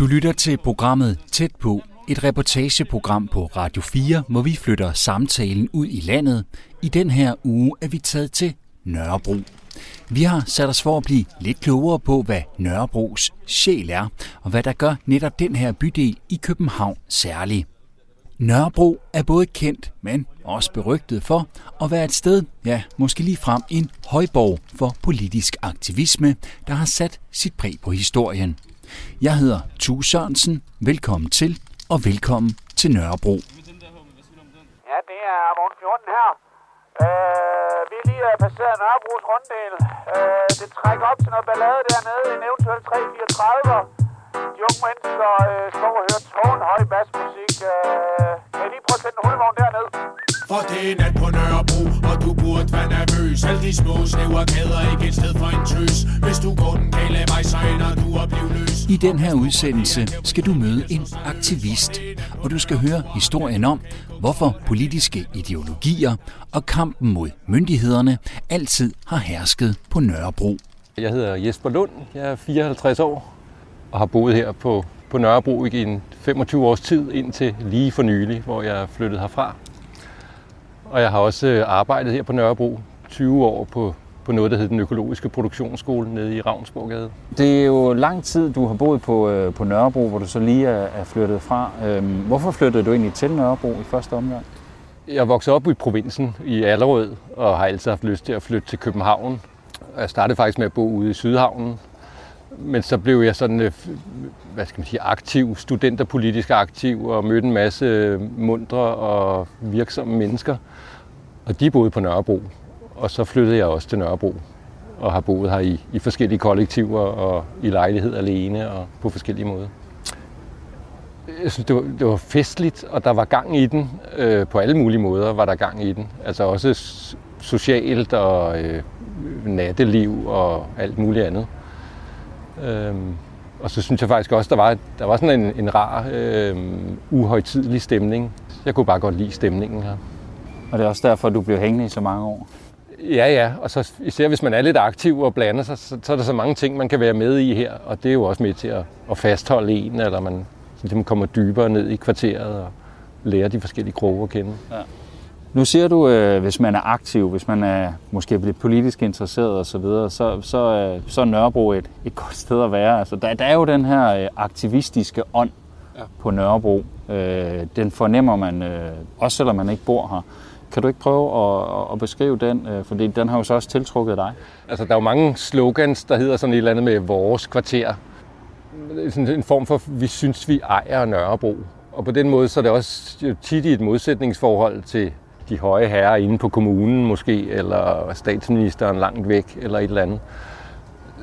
Du lytter til programmet Tæt på, et reportageprogram på Radio 4, hvor vi flytter samtalen ud i landet. I den her uge er vi taget til Nørrebro. Vi har sat os for at blive lidt klogere på, hvad Nørrebros sjæl er, og hvad der gør netop den her bydel i København særlig. Nørrebro er både kendt, men også berygtet for at være et sted, ja, måske lige frem en højborg for politisk aktivisme, der har sat sit præg på historien. Jeg hedder Tue Sørensen. Velkommen til, og velkommen til Nørrebro. Ja, det er morgen 14 her. Øh, vi er lige øh, passeret Nørrebros runddel. Øh, det trækker op til noget ballade dernede, en eventuelt 334. De unge mennesker øh, står og hører tårnhøj bassmusik. Øh, kan I lige prøve at sætte en hundevogn dernede? For det er nat på Nørrebro, og du burde være nervøs Alle de små snævre gader ikke et sted for en tøs Hvis du går den gale vej, så ender du at blive løs I den her udsendelse skal du møde en aktivist, og du skal høre historien om, hvorfor politiske ideologier og kampen mod myndighederne altid har hersket på Nørrebro. Jeg hedder Jesper Lund, jeg er 54 år og har boet her på, på Nørrebro i en 25 års tid indtil lige for nylig, hvor jeg flyttede herfra. Og jeg har også øh, arbejdet her på Nørrebro 20 år på, på noget, der hedder den økologiske produktionsskole nede i Ravnsborgade. Det er jo lang tid, du har boet på, øh, på Nørrebro, hvor du så lige er, er flyttet fra. Øhm, hvorfor flyttede du egentlig til Nørrebro i første omgang? Jeg voksede op i provinsen i Allerød og har altid haft lyst til at flytte til København. Jeg startede faktisk med at bo ude i Sydhavnen, men så blev jeg sådan, øh, hvad skal man sige, aktiv, studenterpolitisk aktiv og mødte en masse øh, mundre og virksomme mennesker. Og de boede på Nørrebro, og så flyttede jeg også til Nørrebro og har boet her i, i forskellige kollektiver og i lejlighed alene og på forskellige måder. Jeg synes, det var, det var festligt, og der var gang i den. Øh, på alle mulige måder var der gang i den. Altså også socialt og øh, natteliv og alt muligt andet. Øhm, og så synes jeg faktisk også, der var, der var sådan en, en rar, øh, uhøjtidlig stemning. Jeg kunne bare godt lide stemningen her. Og det er også derfor, du blev hængende i så mange år? Ja, ja. Og så især hvis man er lidt aktiv og blander sig, så, så er der så mange ting, man kan være med i her. Og det er jo også med til at, at fastholde en, eller man, så man kommer dybere ned i kvarteret og lærer de forskellige kroge at kende. Ja. Nu siger du, øh, hvis man er aktiv, hvis man er måske blevet politisk interesseret osv., så, videre, så, så, øh, så er Nørrebro et, et godt sted at være. Altså, der, der er jo den her øh, aktivistiske ånd ja. på Nørrebro. Øh, den fornemmer man, øh, også selvom man ikke bor her. Kan du ikke prøve at, at beskrive den? Øh, fordi den har jo så også tiltrukket dig. Altså, der er jo mange slogans, der hedder sådan et eller andet med vores kvarter. Sådan en form for, vi synes, vi ejer Nørrebro. Og på den måde, så er det også tit i et modsætningsforhold til de høje herrer inde på kommunen måske, eller statsministeren langt væk, eller et eller andet.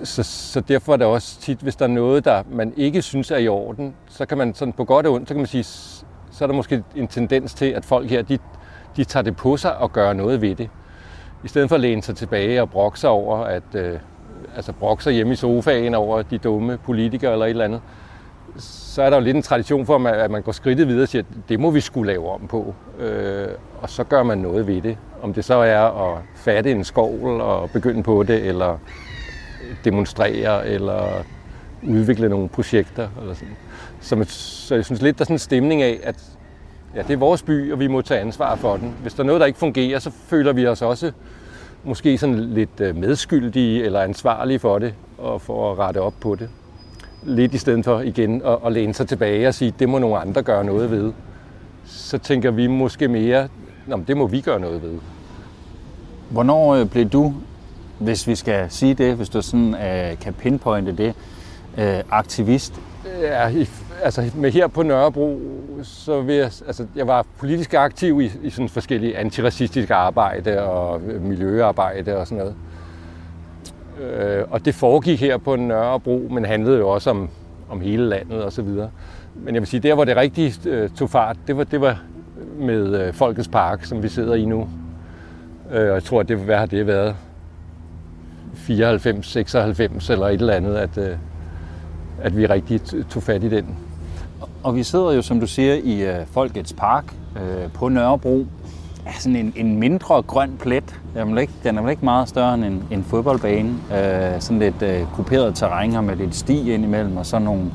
Så, så derfor er det også tit, hvis der er noget, der man ikke synes er i orden, så kan man sådan på godt og ondt, så kan man sige, så er der måske en tendens til, at folk her, de, de tager det på sig og gør noget ved det. I stedet for at læne sig tilbage og brokke sig over, at, øh, altså brokke sig hjemme i sofaen over de dumme politikere eller et eller andet, så er der jo lidt en tradition for, at man går skridtet videre og siger, at det må vi skulle lave om på. Øh, og så gør man noget ved det. Om det så er at fatte en skovl og begynde på det, eller demonstrere, eller udvikle nogle projekter. Eller sådan. Så, man, så jeg synes lidt, der er sådan en stemning af, at ja, det er vores by, og vi må tage ansvar for den. Hvis der er noget, der ikke fungerer, så føler vi os også måske sådan lidt øh, medskyldige eller ansvarlige for det, og for at rette op på det lidt i stedet for igen at, at læne sig tilbage og sige, det må nogle andre gøre noget ved. Så tænker vi måske mere, Nå, det må vi gøre noget ved. Hvornår øh, blev du, hvis vi skal sige det, hvis du sådan uh, kan pinpointe det, uh, aktivist? Ja, i, altså med her på Nørrebro, så vil jeg, altså jeg var politisk aktiv i, i sådan forskellige antiracistiske arbejde og miljøarbejde og sådan noget. Øh, og det foregik her på Nørrebro, men handlede jo også om, om hele landet og så videre. Men jeg vil sige, der hvor det rigtig øh, tog fart, det var, det var med øh, Folkets Park, som vi sidder i nu. Øh, og jeg tror, at det, hvad har det været? 94, 96 eller et eller andet, at, øh, at vi rigtig tog fat i den. Og vi sidder jo, som du siger, i øh, Folkets Park øh, på Nørrebro, ja, sådan en, en mindre grøn plet. Den er vel ikke, den er vel ikke meget større end en, en fodboldbane. Øh, sådan lidt øh, kuperet terræn her med lidt sti ind imellem, og så nogle,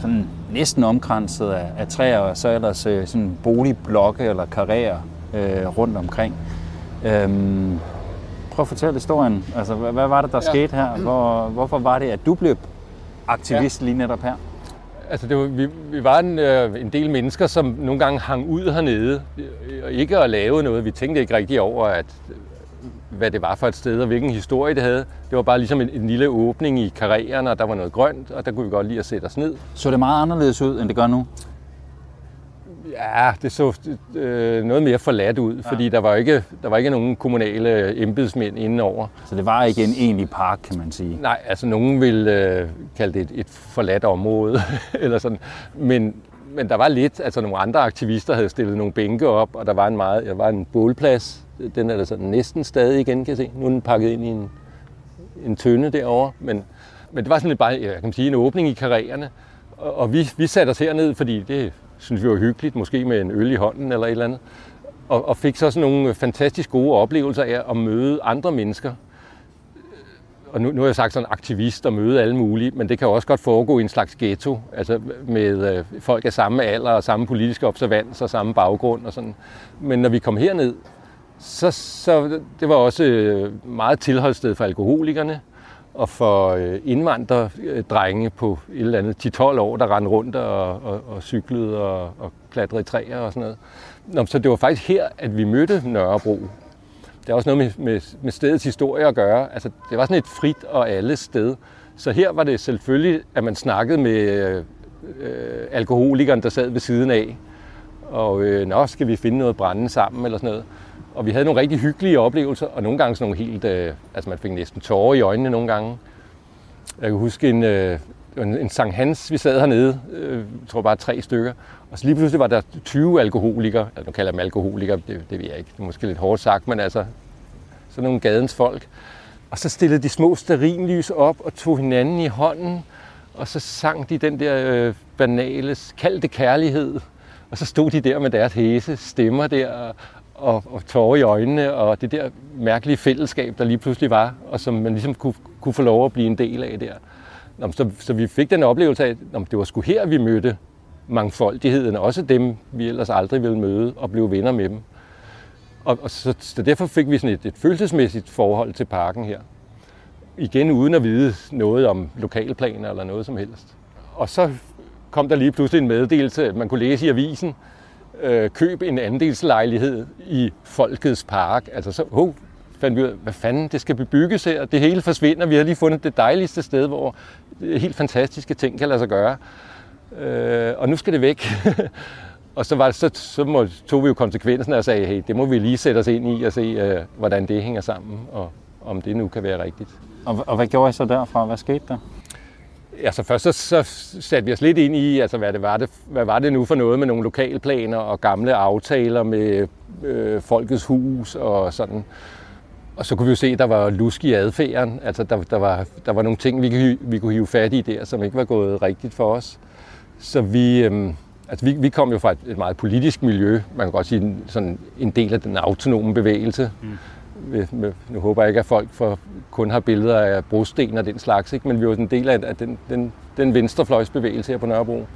sådan næsten omkranset af, af træer, og så ellers øh, sådan boligblokke eller karrierer øh, rundt omkring. Øhm, prøv at fortælle historien. Altså, hvad, hvad var det, der ja. skete her? Hvor, hvorfor var det, at du blev aktivist ja. lige netop her? Altså, det var, vi, vi var en, øh, en del mennesker, som nogle gange hang ud hernede, og ikke at lave noget. Vi tænkte ikke rigtig over, at øh, hvad det var for et sted, og hvilken historie det havde. Det var bare ligesom en, en lille åbning i karrieren, og der var noget grønt, og der kunne vi godt lide at sætte os ned. Så det meget anderledes ud, end det gør nu? Ja, det så øh, noget mere forladt ud, ja. fordi der var, ikke, der var ikke nogen kommunale embedsmænd indenover. Så det var ikke en egentlig park, kan man sige? Nej, altså nogen vil øh, kalde det et, et forladt område, eller sådan. Men, men der var lidt, altså nogle andre aktivister havde stillet nogle bænke op, og der var en meget, der var en bålplads. Den er der sådan næsten stadig igen, kan jeg se. Nu er den pakket ind i en, en tønde derovre, men, men det var sådan lidt bare, jeg kan sige, en åbning i karrierne. Og, og vi, vi satte os herned, fordi det synes vi var hyggeligt, måske med en øl i hånden eller et eller andet. Og, og fik så sådan nogle fantastisk gode oplevelser af at møde andre mennesker. Og nu, nu har jeg sagt sådan aktivist og møde alle mulige, men det kan også godt foregå i en slags ghetto, altså med øh, folk af samme alder og samme politiske observans og samme baggrund og sådan. Men når vi kom herned, så, så det var også øh, meget tilholdssted for alkoholikerne og for øh, indvandrerdrenge på et eller andet 10-12 år, der rendte rundt og, og, og cyklede og, og klatrede i træer og sådan noget. Nå, så det var faktisk her, at vi mødte Nørrebro. Det er også noget med, med, med stedets historie at gøre. Altså, det var sådan et frit og alle sted. Så her var det selvfølgelig, at man snakkede med øh, alkoholikeren, der sad ved siden af. Og øh, nå, skal vi finde noget brænde sammen eller sådan noget. Og vi havde nogle rigtig hyggelige oplevelser, og nogle gange sådan nogle helt... Øh, altså man fik næsten tårer i øjnene nogle gange. Jeg kan huske en, øh, en, en Sankt Hans, vi sad hernede, øh, jeg tror bare tre stykker. Og så lige pludselig var der 20 alkoholikere, altså nu kalder jeg dem alkoholikere, det, det ved jeg ikke, det er måske lidt hårdt sagt, men altså sådan nogle gadens folk. Og så stillede de små sterinlys op og tog hinanden i hånden, og så sang de den der øh, banale, kaldte kærlighed. Og så stod de der med deres hæse stemmer der, og, og tårer i øjnene, og det der mærkelige fællesskab, der lige pludselig var, og som man ligesom kunne, kunne få lov at blive en del af der. Nå, så, så vi fik den oplevelse af, at det var sgu her, vi mødte mangfoldigheden, også dem, vi ellers aldrig ville møde, og blive venner med dem. Og, og så, så derfor fik vi sådan et, et følelsesmæssigt forhold til parken her. Igen uden at vide noget om lokalplaner eller noget som helst. Og så kom der lige pludselig en meddelelse, man kunne læse i avisen, øh, køb en andelslejlighed i Folkets Park. Altså så oh, fandt vi ud af, hvad fanden, det skal bebygges her. Det hele forsvinder. Vi har lige fundet det dejligste sted, hvor øh, helt fantastiske ting kan lade sig gøre. Øh, og nu skal det væk. og så, var det, så, så må, tog vi jo konsekvensen og sagde, hey, det må vi lige sætte os ind i og se, øh, hvordan det hænger sammen, og om det nu kan være rigtigt. Og, og hvad gjorde I så derfra? Hvad skete der? Altså først så, så satte vi os lidt ind i, altså hvad, det var det, hvad var det nu for noget med nogle lokalplaner og gamle aftaler med øh, Folkets Hus og sådan. Og så kunne vi jo se, at der var lusk i adfærden. Altså der, der, var, der var nogle ting, vi, vi kunne hive fat i der, som ikke var gået rigtigt for os. Så vi, øh, altså vi, vi kom jo fra et, et meget politisk miljø. Man kan godt sige sådan en del af den autonome bevægelse. Mm nu håber jeg ikke, at folk for, kun har billeder af brosten og den slags, ikke? men vi var en del af den, den, den venstrefløjsbevægelse her på Nørrebro.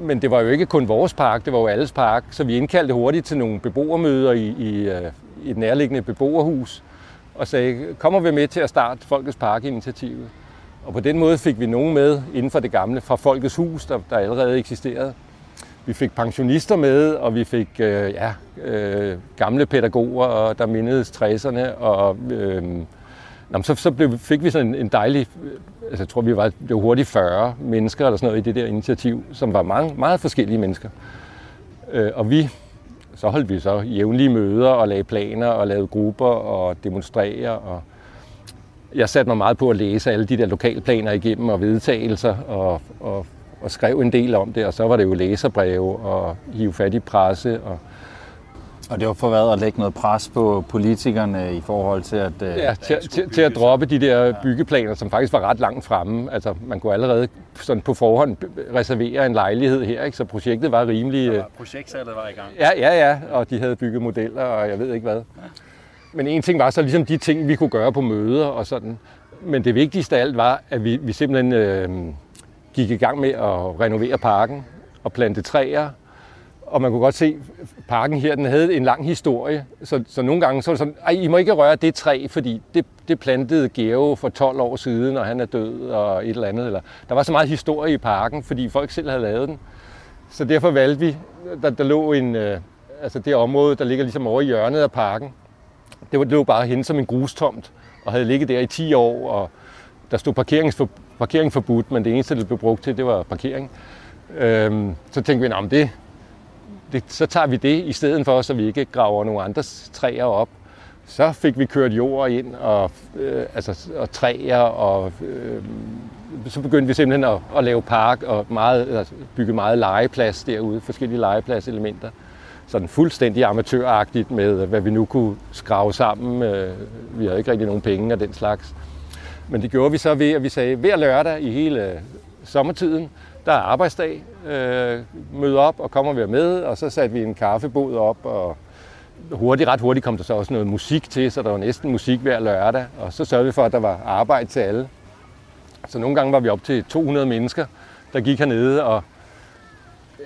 Men det var jo ikke kun vores park, det var jo alles park, så vi indkaldte hurtigt til nogle beboermøder i, i, øh, i et nærliggende beboerhus, og sagde, kommer vi med til at starte Folkets Park-initiativet? Og på den måde fik vi nogen med inden for det gamle, fra Folkets Hus, der, der allerede eksisterede vi fik pensionister med, og vi fik øh, ja, øh, gamle pædagoger, der mindedes 60'erne, og øh, jamen, så, så blev, fik vi sådan en, en dejlig, øh, altså jeg tror vi var, det var hurtigt 40 mennesker eller sådan noget i det der initiativ, som var mange, meget forskellige mennesker. Øh, og vi, så holdt vi så jævnlige møder og lagde planer og lavede grupper og demonstrere og jeg satte mig meget på at læse alle de der lokalplaner igennem og vedtagelser og, og og skrev en del om det, og så var det jo læserbreve og hive fat i presse. Og, og det var for hvad at lægge noget pres på politikerne i forhold til at... Øh, ja, til, til, til at droppe de der byggeplaner, som faktisk var ret langt fremme. Altså, man kunne allerede sådan på forhånd reservere en lejlighed her, ikke? så projektet var rimelig... Var projektsalget var i gang. Ja, ja, ja, og de havde bygget modeller, og jeg ved ikke hvad. Ja. Men en ting var så ligesom de ting, vi kunne gøre på møder og sådan. Men det vigtigste af alt var, at vi, vi simpelthen... Øh, gik i gang med at renovere parken og plante træer. Og man kunne godt se, at parken her den havde en lang historie. Så, så nogle gange så var det sådan, Ej, I må ikke røre det træ, fordi det, det plantede Geo for 12 år siden, og han er død og et eller andet. Eller, der var så meget historie i parken, fordi folk selv havde lavet den. Så derfor valgte vi, der, der lå en, øh, altså det område, der ligger ligesom over i hjørnet af parken, det, var, det lå bare hen som en grustomt, og havde ligget der i 10 år, og der stod parkeringsforbud parkering forbudt, men det eneste, det blev brugt til, det var parkering. Øhm, så tænkte vi, at det, det, så tager vi det i stedet for, så vi ikke graver nogle andres træer op. Så fik vi kørt jord ind og, øh, altså, og træer, og øh, så begyndte vi simpelthen at, at lave park og meget, altså, bygge meget legeplads derude, forskellige legepladselementer. Sådan fuldstændig amatøragtigt med, hvad vi nu kunne skrave sammen. Øh, vi havde ikke rigtig nogen penge og den slags. Men det gjorde vi så ved, at vi sagde, hver lørdag i hele sommertiden, der er arbejdsdag, øh, møde op og kommer vi med, og så satte vi en kaffebod op, og hurtigt, ret hurtigt kom der så også noget musik til, så der var næsten musik hver lørdag, og så sørgede vi for, at der var arbejde til alle. Så nogle gange var vi op til 200 mennesker, der gik hernede, og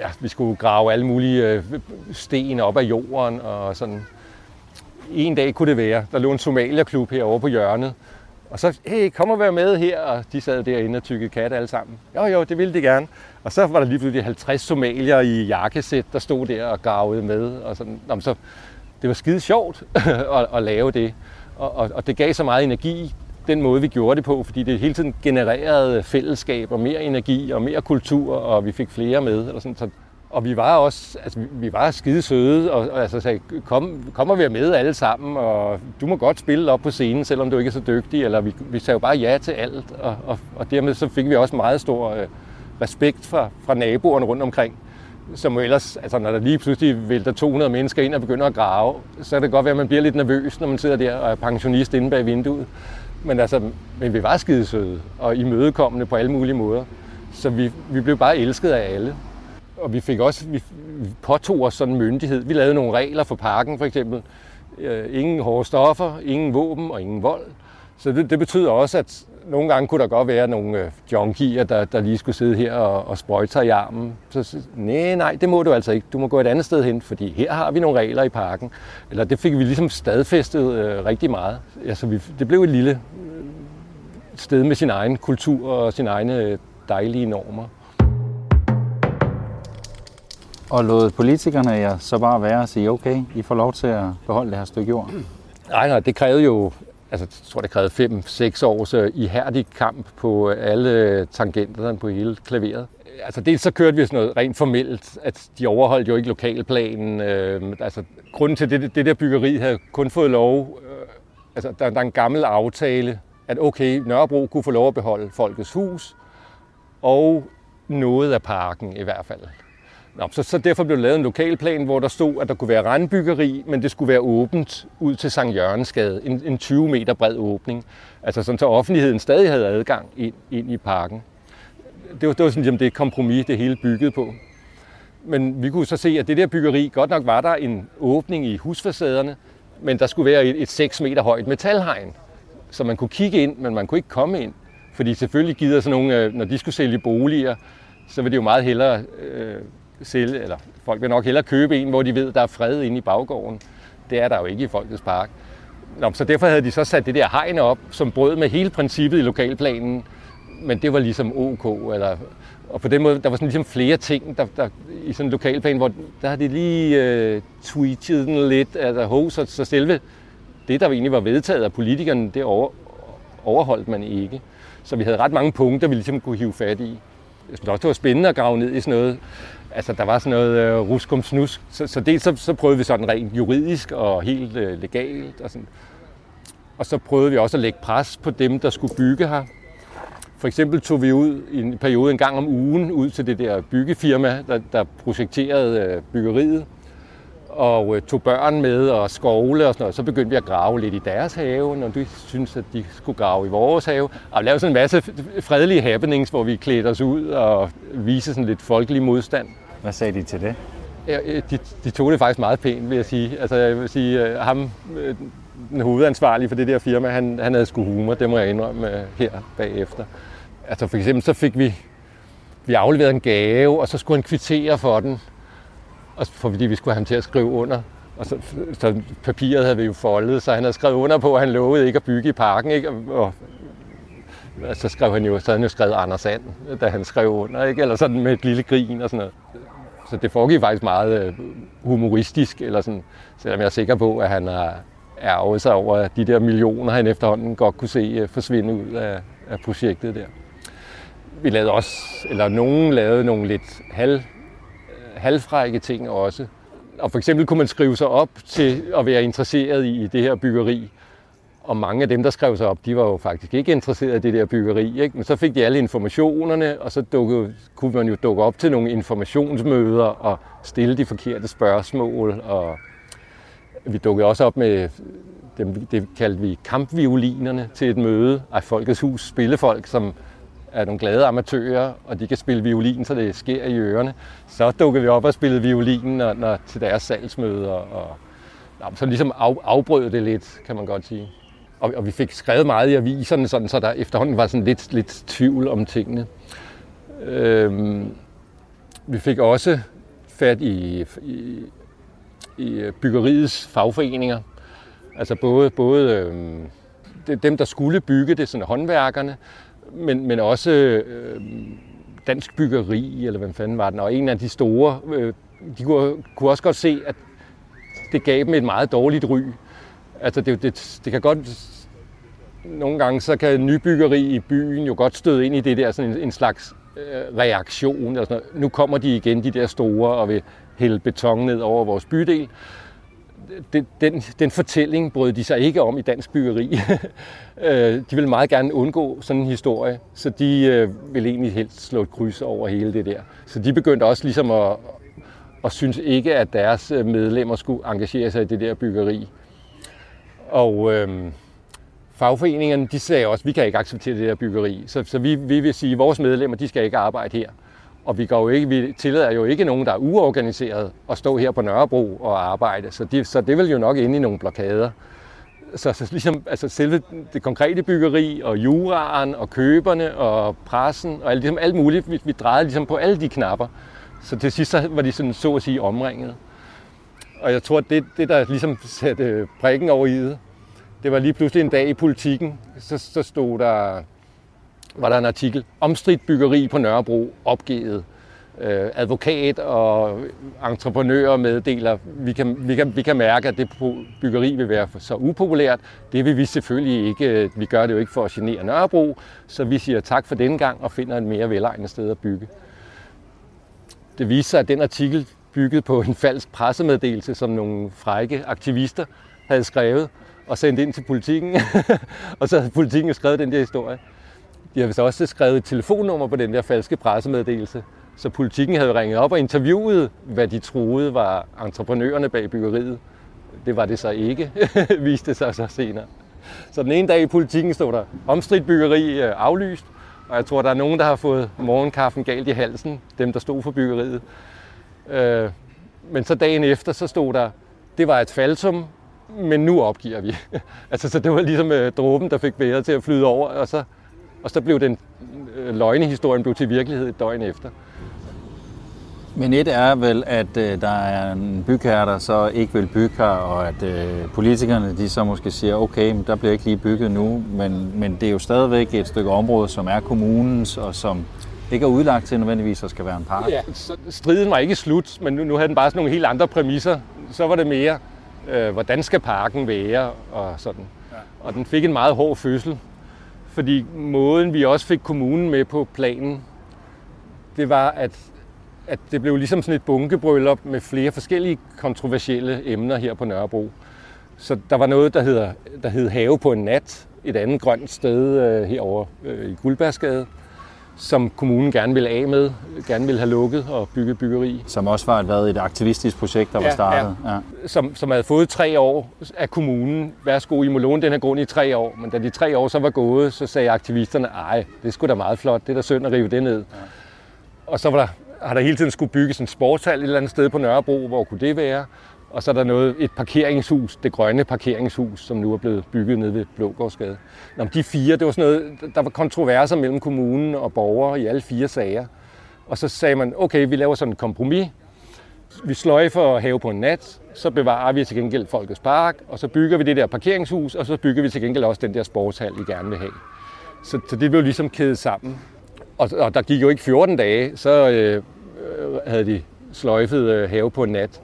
ja, vi skulle grave alle mulige øh, sten op af jorden, og sådan. En dag kunne det være, der lå en somalierklub herovre på hjørnet, og så, hey, kom og vær med her, og de sad derinde og tykkede katte alle sammen. Jo, jo, det ville de gerne. Og så var der lige pludselig 50 somalier i jakkesæt, der stod der og gravede med. Og sådan. Nå, så, det var skide sjovt at, at lave det. Og, og, og det gav så meget energi, den måde vi gjorde det på, fordi det hele tiden genererede fællesskab og mere energi og mere kultur, og vi fik flere med. Eller sådan. Så og vi var også, altså vi var skide søde, og, og altså sagde, kom, kommer vi med alle sammen, og du må godt spille op på scenen, selvom du ikke er så dygtig, eller vi, vi sagde jo bare ja til alt, og, og, og dermed så fik vi også meget stor øh, respekt fra, fra naboerne rundt omkring, som jo ellers, altså når der lige pludselig vælter 200 mennesker ind og begynder at grave, så kan det godt være, at man bliver lidt nervøs, når man sidder der og er pensionist inde bag vinduet. Men altså, men vi var skide søde og imødekommende på alle mulige måder. Så vi, vi blev bare elsket af alle og vi fik også, vi påtog os sådan en myndighed. Vi lavede nogle regler for parken for eksempel. Øh, ingen hårde stoffer, ingen våben og ingen vold. Så det, det betyder også, at nogle gange kunne der godt være nogle øh, junkier, der, der lige skulle sidde her og, og sprøjte sig i armen. Så nej, nej, det må du altså ikke. Du må gå et andet sted hen, fordi her har vi nogle regler i parken. Eller det fik vi ligesom stadfæstet øh, rigtig meget. Altså, vi, det blev et lille øh, sted med sin egen kultur og sine egne øh, dejlige normer. Og lod politikerne ja, så bare være og sige, okay, I får lov til at beholde det her stykke jord? Nej, nej, det krævede jo, altså jeg tror, det krævede 5-6 års ihærdig kamp på alle tangenterne på hele klaveret. Altså dels så kørte vi sådan noget rent formelt, at de overholdt jo ikke lokalplanen. Øh, altså grunden til det, det der byggeri havde kun fået lov, øh, altså der, der er en gammel aftale, at okay, Nørrebro kunne få lov at beholde Folkets Hus, og noget af parken i hvert fald. Nå, så, så derfor blev der lavet en lokalplan, hvor der stod, at der kunne være randbyggeri, men det skulle være åbent ud til Sankt Jørgensgade. En, en 20 meter bred åbning. Altså sådan, så offentligheden stadig havde adgang ind, ind i parken. Det var, det var sådan, jamen, det kompromis, det hele byggede på. Men vi kunne så se, at det der byggeri, godt nok var der en åbning i husfacaderne, men der skulle være et, et 6 meter højt metalhegn, så man kunne kigge ind, men man kunne ikke komme ind. Fordi selvfølgelig gider sådan nogle, øh, når de skulle sælge boliger, så vil det jo meget hellere øh, sælge, eller folk vil nok hellere købe en, hvor de ved, der er fred inde i baggården. Det er der jo ikke i Folkets Park. Nå, så derfor havde de så sat det der hegn op, som brød med hele princippet i lokalplanen, men det var ligesom OK. Eller, og på den måde, der var sådan ligesom flere ting der, der, i sådan en lokalplan, hvor der havde de lige øh, tweetet den lidt, altså, ho, så, så selve det, der egentlig var vedtaget af politikerne, det over, overholdt man ikke. Så vi havde ret mange punkter, vi ligesom kunne hive fat i. Jeg synes også, det var spændende at grave ned i sådan noget altså, der var sådan noget øh, ruskum snusk. Så, så det så, så prøvede vi sådan rent juridisk og helt øh, legalt. Og, sådan. og så prøvede vi også at lægge pres på dem, der skulle bygge her. For eksempel tog vi ud i en periode en gang om ugen ud til det der byggefirma, der, der projekterede øh, byggeriet og øh, tog børn med og skovle og sådan noget. Så begyndte vi at grave lidt i deres have, når de syntes, at de skulle grave i vores have. Og lavede sådan en masse fredelige happenings, hvor vi klædte os ud og viste sådan lidt folkelig modstand. Hvad sagde de til det? Ja, øh, de, de tog det faktisk meget pænt, vil jeg sige. Altså, jeg vil sige, øh, ham, øh, den hovedansvarlige for det der firma, han, han havde sgu humor, det må jeg indrømme her bagefter. Altså for eksempel så fik vi vi afleveret en gave, og så skulle han kvittere for den, og fordi vi skulle have ham til at skrive under. Og så, så papiret havde vi jo foldet, så han havde skrevet under på, at han lovede ikke at bygge i parken. Ikke? Og, og Altså, så skrev han jo, så havde han jo skrevet Anders And, da han skrev under, ikke? eller sådan med et lille grin og sådan noget. Så det foregik faktisk meget øh, humoristisk, eller sådan, selvom jeg er sikker på, at han har ærget sig over at de der millioner, han efterhånden godt kunne se øh, forsvinde ud af, af projektet der. Vi lavede også, eller nogen lavede nogle lidt halv, øh, halvfrække ting også. Og for eksempel kunne man skrive sig op til at være interesseret i det her byggeri. Og mange af dem, der skrev sig op, de var jo faktisk ikke interesserede i det der byggeri. Ikke? Men så fik de alle informationerne, og så dukkede, kunne man jo dukke op til nogle informationsmøder og stille de forkerte spørgsmål. Og vi dukkede også op med dem, det kaldte vi kampviolinerne til et møde af Folkets Hus spillefolk, som er nogle glade amatører, og de kan spille violin, så det sker i ørerne. Så dukkede vi op og spillede violinen når, når, til deres salgsmøder, og så ligesom af, afbrød det lidt, kan man godt sige. Og, og vi fik skrevet meget i aviserne, sådan, så der efterhånden var sådan lidt, lidt tvivl om tingene. Øhm, vi fik også fat i, i, i byggeriets fagforeninger. Altså både, både øhm, dem, der skulle bygge det, sådan håndværkerne, men, men også øhm, dansk byggeri, eller hvad fanden var den, og en af de store, øh, de kunne, kunne også godt se, at det gav dem et meget dårligt ry. Altså det, det, det kan godt, nogle gange så kan nybyggeri i byen jo godt støde ind i det der, sådan en, en slags øh, reaktion. Eller sådan noget. Nu kommer de igen, de der store, og vil hælde beton ned over vores bydel den, den, den fortælling brød de sig ikke om i dansk byggeri. Øh, de vil meget gerne undgå sådan en historie, så de øh, vil egentlig helst slå et kryds over hele det der. Så de begyndte også ligesom at, at synes ikke, at deres øh, medlemmer skulle engagere sig i det der byggeri. Og øh, fagforeningerne, de sagde også, at vi kan ikke acceptere det der byggeri. Så, så vi, vi vil sige, at vores medlemmer, de skal ikke arbejde her. Og vi, går jo ikke, vi tillader jo ikke nogen, der er uorganiseret, at stå her på Nørrebro og arbejde. Så, de, så det vil jo nok ind i nogle blokader. Så, så ligesom, altså selve det konkrete byggeri, og juraen, og køberne, og pressen, og alt, ligesom alt muligt, vi, vi drejede ligesom på alle de knapper. Så til sidst så var de sådan, så at sige omringet. Og jeg tror, det, det der ligesom satte prikken over i det, det var lige pludselig en dag i politikken, så, så stod der var der en artikel, omstridt byggeri på Nørrebro opgivet. Øh, advokat og entreprenører meddeler, vi kan, vi, kan, vi kan mærke, at det byggeri vil være så upopulært. Det vil vi selvfølgelig ikke. Vi gør det jo ikke for at genere Nørrebro, så vi siger tak for denne gang og finder et mere velegnet sted at bygge. Det viser sig, at den artikel bygget på en falsk pressemeddelelse, som nogle frække aktivister havde skrevet og sendt ind til politikken. og så havde politikken skrevet den der historie. De havde vist også skrevet et telefonnummer på den der falske pressemeddelelse. Så politikken havde ringet op og interviewet, hvad de troede var entreprenørerne bag byggeriet. Det var det så ikke, viste sig så senere. Så den ene dag i politikken stod der omstridt byggeri øh, aflyst, og jeg tror, der er nogen, der har fået morgenkaffen galt i halsen, dem der stod for byggeriet. Øh, men så dagen efter, så stod der, det var et falsum, men nu opgiver vi. altså, så det var ligesom øh, dråben, der fik bæret til at flyde over, og så og så blev den øh, løgnehistorien blev til virkelighed et døgn efter. Men et er vel, at øh, der er en bygherre, der så ikke vil bygge her, og at øh, politikerne de så måske siger, okay, men der bliver ikke lige bygget nu, men, men det er jo stadigvæk et stykke område, som er kommunens, og som ikke er udlagt til nødvendigvis at skal være en park. Ja, så striden var ikke slut, men nu, nu havde den bare sådan nogle helt andre præmisser. Så var det mere, øh, hvordan skal parken være, og sådan. Ja. Og den fik en meget hård fødsel, fordi måden, vi også fik kommunen med på planen, det var, at, at det blev ligesom sådan et bunkebryllup med flere forskellige kontroversielle emner her på Nørrebro. Så der var noget, der, hedder, der hed Have på en nat, et andet grønt sted øh, herovre øh, i Guldbergsgade som kommunen gerne ville af med, gerne ville have lukket og bygge byggeri. Som også var et, været et aktivistisk projekt, der ja, var startet. Ja. Ja. Som, som havde fået tre år af kommunen. Værsgo, I må låne den her grund i tre år. Men da de tre år så var gået, så sagde aktivisterne, ej, det skulle da meget flot, det er da synd at rive det ned. Ja. Og så var der, har der hele tiden skulle bygges en sportshal et eller andet sted på Nørrebro, hvor kunne det være? Og så er der noget, et parkeringshus, det grønne parkeringshus, som nu er blevet bygget nede ved Blågårdsgade. Nå, de fire, det var sådan noget, der var kontroverser mellem kommunen og borgere i alle fire sager. Og så sagde man, okay, vi laver sådan en kompromis. Vi sløjfer have på en nat, så bevarer vi til gengæld Folkets Park, og så bygger vi det der parkeringshus, og så bygger vi til gengæld også den der sportshal, I gerne vil have. Så, så det blev ligesom kædet sammen. Og, og der gik jo ikke 14 dage, så øh, øh, havde de sløjfet øh, have på en nat.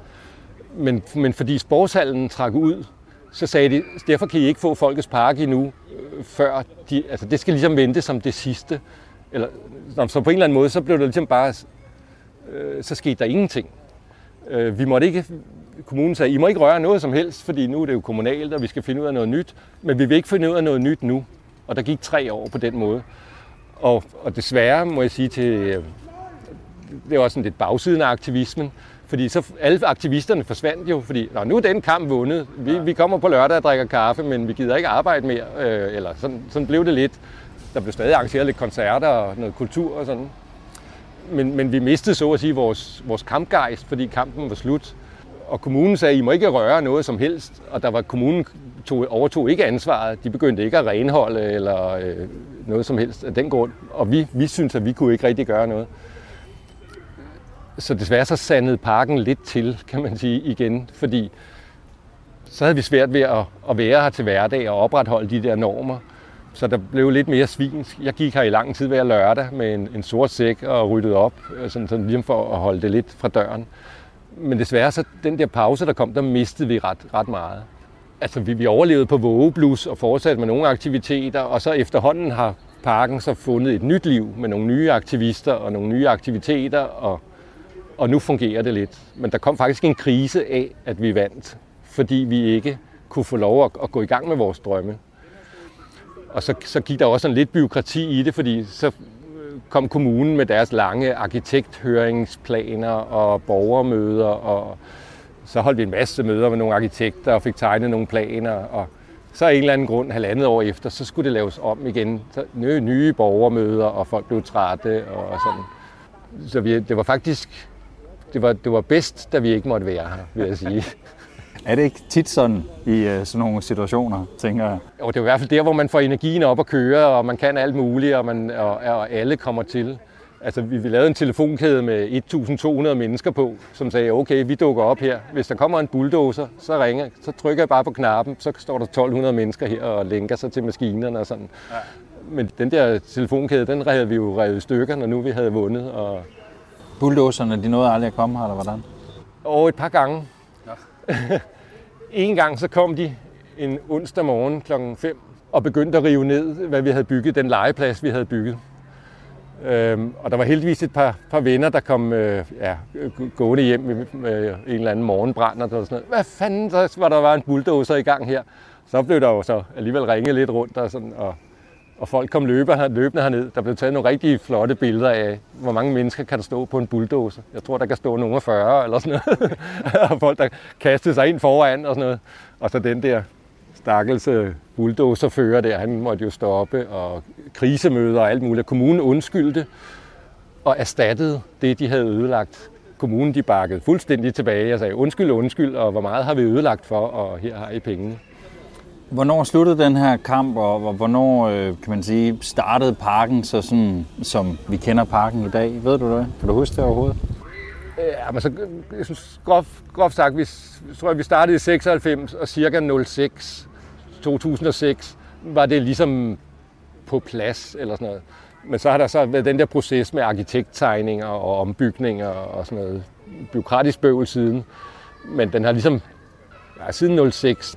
Men, men fordi sportshallen trak ud, så sagde de, derfor kan I ikke få Folkets Park endnu, øh, før de, altså det skal ligesom vente som det sidste. Eller, så på en eller anden måde, så blev det ligesom bare, øh, så skete der ingenting. Øh, vi måtte ikke, kommunen sagde, I må ikke røre noget som helst, fordi nu er det jo kommunalt, og vi skal finde ud af noget nyt. Men vi vil ikke finde ud af noget nyt nu. Og der gik tre år på den måde. Og, og desværre må jeg sige til, øh, det er også sådan lidt bagsiden af aktivismen, fordi så alle aktivisterne forsvandt jo, fordi Nå, nu er den kamp vundet. Vi, vi kommer på lørdag og drikker kaffe, men vi gider ikke arbejde mere. Øh, eller sådan, sådan blev det lidt. Der blev stadig arrangeret lidt koncerter og noget kultur og sådan. Men, men vi mistede så at sige vores, vores kampgejst, fordi kampen var slut. Og kommunen sagde, I må ikke røre noget som helst. Og der var kommunen tog, overtog ikke ansvaret. De begyndte ikke at renholde eller øh, noget som helst af den grund. Og vi, vi synes, at vi kunne ikke rigtig gøre noget. Så desværre så sandede parken lidt til, kan man sige, igen, fordi så havde vi svært ved at, at være her til hverdag og opretholde de der normer. Så der blev lidt mere svinsk. Jeg gik her i lang tid hver lørdag med en, en sort sæk og ryddede op, øh, sådan, sådan lige for at holde det lidt fra døren. Men desværre, så den der pause, der kom, der mistede vi ret, ret meget. Altså, vi, vi overlevede på vågeblus og fortsatte med nogle aktiviteter, og så efterhånden har parken så fundet et nyt liv med nogle nye aktivister og nogle nye aktiviteter, og og nu fungerer det lidt. Men der kom faktisk en krise af, at vi vandt, fordi vi ikke kunne få lov at, at gå i gang med vores drømme. Og så, så gik der også en lidt byråkrati i det, fordi så øh, kom kommunen med deres lange arkitekthøringsplaner og borgermøder, og så holdt vi en masse møder med nogle arkitekter og fik tegnet nogle planer, og så af en eller anden grund, halvandet år efter, så skulle det laves om igen. Så nye, nye borgermøder, og folk blev trætte og sådan. Så vi, det var faktisk det var, det var bedst, da vi ikke måtte være her, vil jeg sige. er det ikke tit sådan i uh, sådan nogle situationer, tænker jeg? Jo, det er i hvert fald der, hvor man får energien op at køre, og man kan alt muligt, og, man, og, og alle kommer til. Altså, vi, vi lavede en telefonkæde med 1.200 mennesker på, som sagde, okay, vi dukker op her. Hvis der kommer en bulldozer, så ringer, så trykker jeg bare på knappen, så står der 1.200 mennesker her og lænker sig til maskinerne og sådan. Ja. Men den der telefonkæde, den havde vi jo revet i stykker, når nu vi havde vundet, og Bulldozerne, de nåede aldrig at komme her, eller hvordan? Og et par gange. Ja. en gang så kom de en onsdag morgen klokken 5 og begyndte at rive ned, hvad vi havde bygget, den legeplads, vi havde bygget. Øhm, og der var heldigvis et par, par venner, der kom øh, ja, gående hjem med, med en eller anden morgenbrand og sådan noget. Hvad fanden, så var der var en bulldozer i gang her. Så blev der jo så alligevel ringet lidt rundt og, sådan, og og folk kom løber, løbende herned. Der blev taget nogle rigtig flotte billeder af, hvor mange mennesker kan der stå på en bulldozer. Jeg tror, der kan stå nogle 40 eller sådan noget. og folk, der kastede sig ind foran og sådan noget. Og så den der stakkels øh, bulldozerfører der, han måtte jo stoppe, og krisemøder og alt muligt. Kommunen undskyldte og erstattede det, de havde ødelagt. Kommunen de bakkede fuldstændig tilbage og sagde undskyld, undskyld, og hvor meget har vi ødelagt for, og her har I pengene. Hvornår sluttede den her kamp, og hvornår øh, kan man sige, startede parken så sådan, som vi kender parken i dag? Ved du det? Kan du huske det overhovedet? Øh, ja, men så, øh, jeg synes, groft, groft sagt, vi, tror jeg, vi startede i 96, og cirka 06, 2006, var det ligesom på plads, eller sådan noget. Men så har der så været den der proces med arkitekttegninger og ombygninger og sådan noget byråkratisk bøvl siden. Men den har ligesom, ja, siden 06,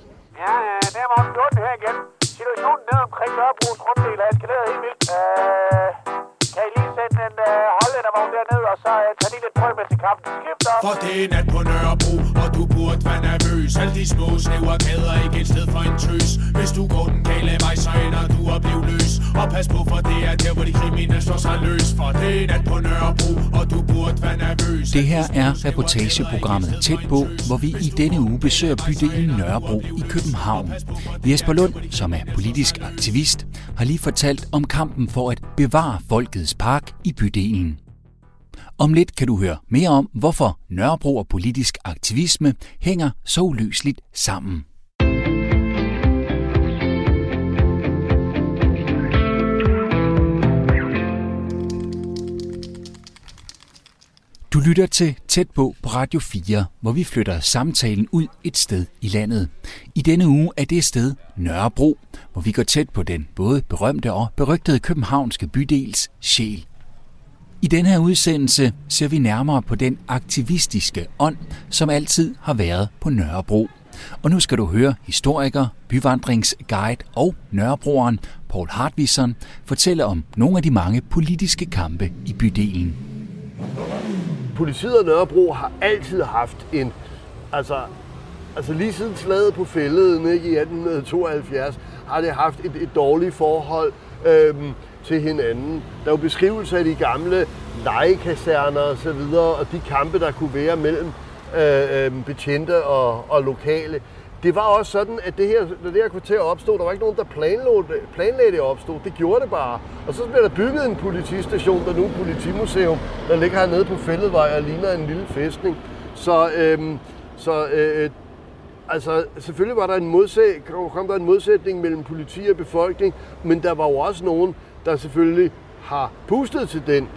det er morgen 14 her igen. Situationen nede omkring Nørrebros runddel er eskaleret helt vildt. Øh, kan I lige sende en øh, hollændervogn derned, og så øh, tage lige lidt brød med til kampen. Skifter. For det er nat på Nørrebro, og du burde være nervøs. Alle de små snæver gader ikke et sted for en tøs. Hvis du går den gale vej, så ender du at blive løs. Og pas på, for det er der, hvor de kriminelle står sig løs. For det er nat på Nørrebro, og du burde være nervøs. Det her er reportageprogrammet Tæt på, hvor vi i denne uge besøger bydelen Nørrebro i København. Jesper Lund, som er politisk aktivist, har lige fortalt om kampen for at bevare Folkets Park i bydelen. Om lidt kan du høre mere om, hvorfor Nørrebro og politisk aktivisme hænger så uløseligt sammen. Du lytter til Tæt på på Radio 4, hvor vi flytter samtalen ud et sted i landet. I denne uge er det sted Nørrebro, hvor vi går tæt på den både berømte og berygtede københavnske bydels sjæl. I denne her udsendelse ser vi nærmere på den aktivistiske ånd, som altid har været på Nørrebro. Og nu skal du høre historiker, byvandringsguide og Nørrebroeren Paul Hartvisson fortælle om nogle af de mange politiske kampe i bydelen politiet og Nørrebro har altid haft en, altså, altså lige siden slaget på fælleden ikke, i 1872, har det haft et, et dårligt forhold øhm, til hinanden. Der er jo beskrivelser af de gamle legekaserner og så videre, og de kampe, der kunne være mellem øh, øh, betjente og, og lokale det var også sådan, at det her, når det her kvarter opstod, der var ikke nogen, der planlagde, planlagde det opstod. Det gjorde det bare. Og så blev der bygget en politistation, der nu er politimuseum, der ligger hernede på Fælledvej og ligner en lille fæstning. Så, øhm, så øh, øh altså, selvfølgelig var der en modsæt, kom der en modsætning mellem politi og befolkning, men der var jo også nogen, der selvfølgelig har pustet til den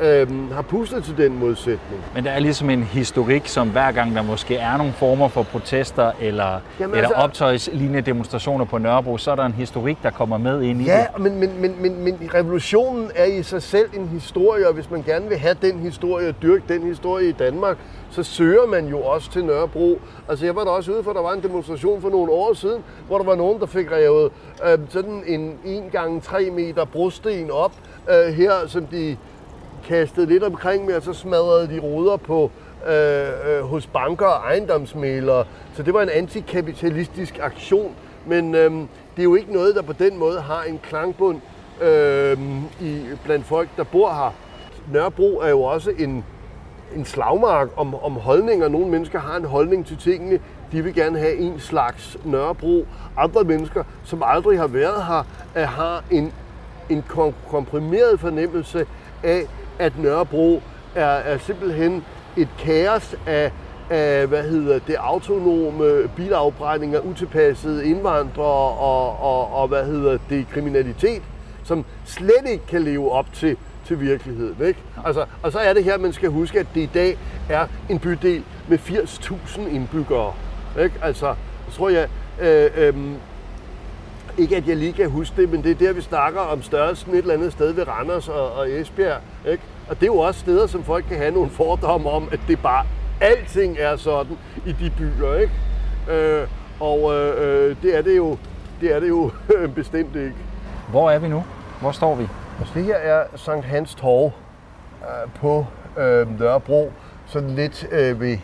øhm, har pustet til den modsætning. Men der er ligesom en historik, som hver gang der måske er nogle former for protester eller, Jamen, eller altså, optøjslignende demonstrationer på Nørrebro, så er der en historik, der kommer med ind i ja, det. Ja, men, men, men, men, men revolutionen er i sig selv en historie, og hvis man gerne vil have den historie og dyrke den historie i Danmark, så søger man jo også til Nørrebro. Altså jeg var der også ude for, der var en demonstration for nogle år siden, hvor der var nogen, der fik revet øh, sådan en 1 gange 3 meter brosten op øh, her, som de kastet lidt omkring med, og så smadrede de ruder på øh, øh, hos banker og ejendomsmælere. Så det var en antikapitalistisk aktion. Men øh, det er jo ikke noget, der på den måde har en klangbund øh, i, blandt folk, der bor her. Nørrebro er jo også en, en slagmark om, om holdninger. Nogle mennesker har en holdning til tingene. De vil gerne have en slags Nørrebro. Andre mennesker, som aldrig har været her, har en, en komprimeret fornemmelse af, at Nørrebro er, er simpelthen et kaos af, af hvad hedder det, autonome bilafbrændinger, utilpassede indvandrere og, og, og hvad hedder det, kriminalitet, som slet ikke kan leve op til, til virkeligheden. Ikke? Altså, og så er det her, man skal huske, at det i dag er en bydel med 80.000 indbyggere. Ikke? Altså, jeg tror jeg, øh, øh, ikke at jeg lige kan huske det, men det er der, vi snakker om størrelsen et eller andet sted ved Randers og, og Esbjerg. Ikke? Og det er jo også steder, som folk kan have nogle fordomme om, at det bare alting er sådan i de byer. Ikke? Øh, og øh, øh det er det jo, det er det jo bestemt ikke. Hvor er vi nu? Hvor står vi? Altså, det her er Sankt Hans Torv øh, på øh, Nørrebro, sådan lidt øh, ved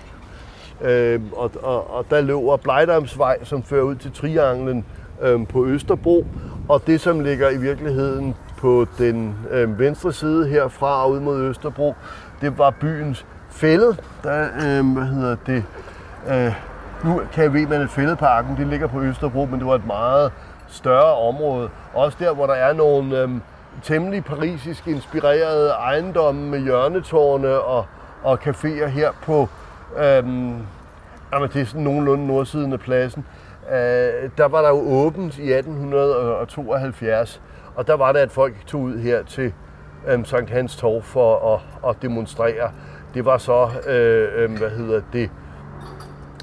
Øh, og, og, og der løber Blejdamsvej, som fører ud til Trianglen, øh, på Østerbro, og det som ligger i virkeligheden på den øh, venstre side herfra og ud mod Østerbro, det var byens fælde. Der, øh, hvad hedder det? Øh, nu kan jeg ved, at fældeparken det ligger på Østerbro, men det var et meget større område. Også der, hvor der er nogle øh, temmelig parisisk inspirerede ejendomme med hjørnetårne og, og caféer her på øh, jamen, det er sådan nogenlunde nordsiden af pladsen øh, der var der jo åbent i 1872, og der var det, at folk tog ud her til øh, Sankt Hans Torv for at, at demonstrere. Det var så, øh, øh, hvad hedder det,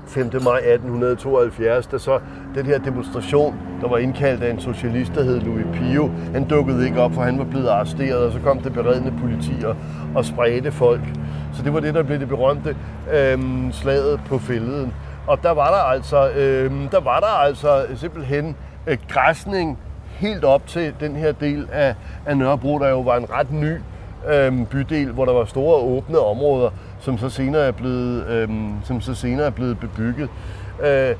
5. maj 1872, da så den her demonstration, der var indkaldt af en socialist, der hed Louis Pio, han dukkede ikke op, for han var blevet arresteret, og så kom det beredende politi og, og spredte folk. Så det var det, der blev det berømte øh, slaget på fælleden. Og der var der altså, øh, der var der altså simpelthen øh, græsning helt op til den her del af, af Nørrebro, der jo var en ret ny øh, bydel, hvor der var store åbne områder, som så senere er blevet, øh, som så senere er blevet bebygget. Øh,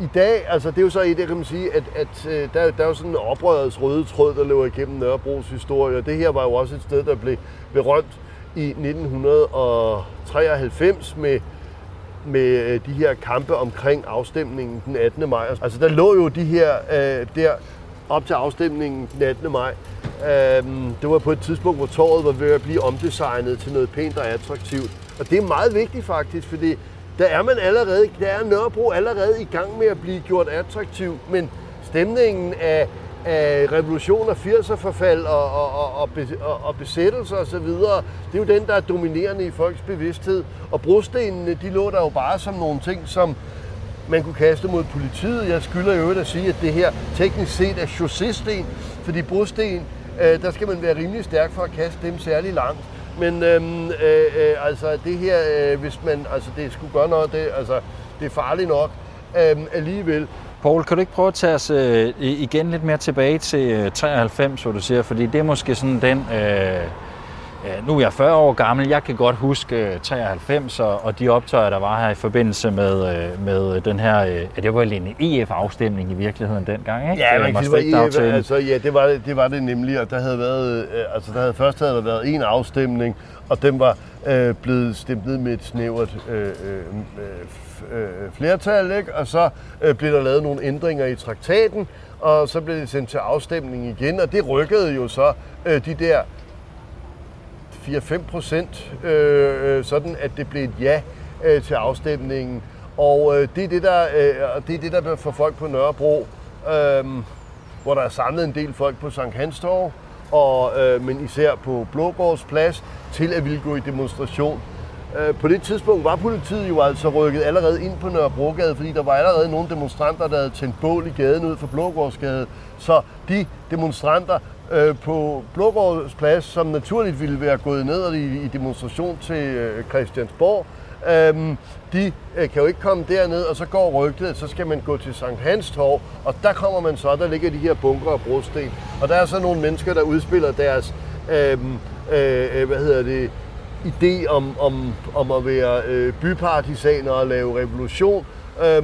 i dag, altså det er jo så i det, kan man sige, at, at øh, der, der er jo sådan en oprørets røde tråd, der løber igennem Nørrebros historie, og det her var jo også et sted, der blev berømt i 1993 med med øh, de her kampe omkring afstemningen den 18. maj. Altså der lå jo de her øh, der op til afstemningen den 18. maj. Øh, det var på et tidspunkt, hvor torvet var ved at blive omdesignet til noget pænt og attraktivt. Og det er meget vigtigt faktisk, fordi der er man allerede, der er Nørrebro allerede i gang med at blive gjort attraktiv, men stemningen af, af revolution og 80'er forfald og, og, og, og, og, og besættelser osv. Det er jo den, der er dominerende i folks bevidsthed. Og brostenene, de lå der jo bare som nogle ting, som man kunne kaste mod politiet. Jeg skylder jo at sige, at det her teknisk set er chaussésten, fordi brosten, øh, der skal man være rimelig stærk for at kaste dem særlig langt. Men øhm, øh, øh, altså det her, øh, hvis man, altså det skulle gøre noget, det, altså, det er farligt nok øh, alligevel. Poul, kan du ikke prøve at tage os øh, igen lidt mere tilbage til øh, 93, hvor du siger, fordi det er måske sådan den... Øh, nu er jeg 40 år gammel, jeg kan godt huske 93 og, og de optøjer, der var her i forbindelse med, øh, med den her, øh, det var en EF-afstemning i virkeligheden dengang, ikke? Ja, man kan sige, det var EF, altså, ja, det var, det var det nemlig, og der havde været, øh, altså der havde først havde der været en afstemning, og den var øh, blevet stemt ned med et snævert øh, øh, øh, flertal, ikke? og så øh, blev der lavet nogle ændringer i traktaten, og så blev det sendt til afstemning igen, og det rykkede jo så øh, de der 4-5 procent, øh, øh, sådan at det blev et ja øh, til afstemningen. Og øh, det, er det, der, øh, det er det, der får folk på Nørrebro, øh, hvor der er samlet en del folk på Sankt Hans Torv, og, øh, men især på Blågårdsplads, til at ville gå i demonstration. Øh, på det tidspunkt var politiet jo altså rykket allerede ind på Nørrebrogade, fordi der var allerede nogle demonstranter, der havde tændt bål i gaden ud for Blågårdsgade. Så de demonstranter øh, på Blågårds Plads, som naturligt ville være gået ned i, i demonstration til øh, Christiansborg, Øhm, de øh, kan jo ikke komme derned, og så går rygtet, at så skal man gå til Sankt Hans Torv, og der kommer man så, der ligger de her bunker og brosten. Og der er så nogle mennesker, der udspiller deres, øhm, øh, øh, hvad hedder det, idé om, om, om at være øh, bypartisaner og lave revolution, øh,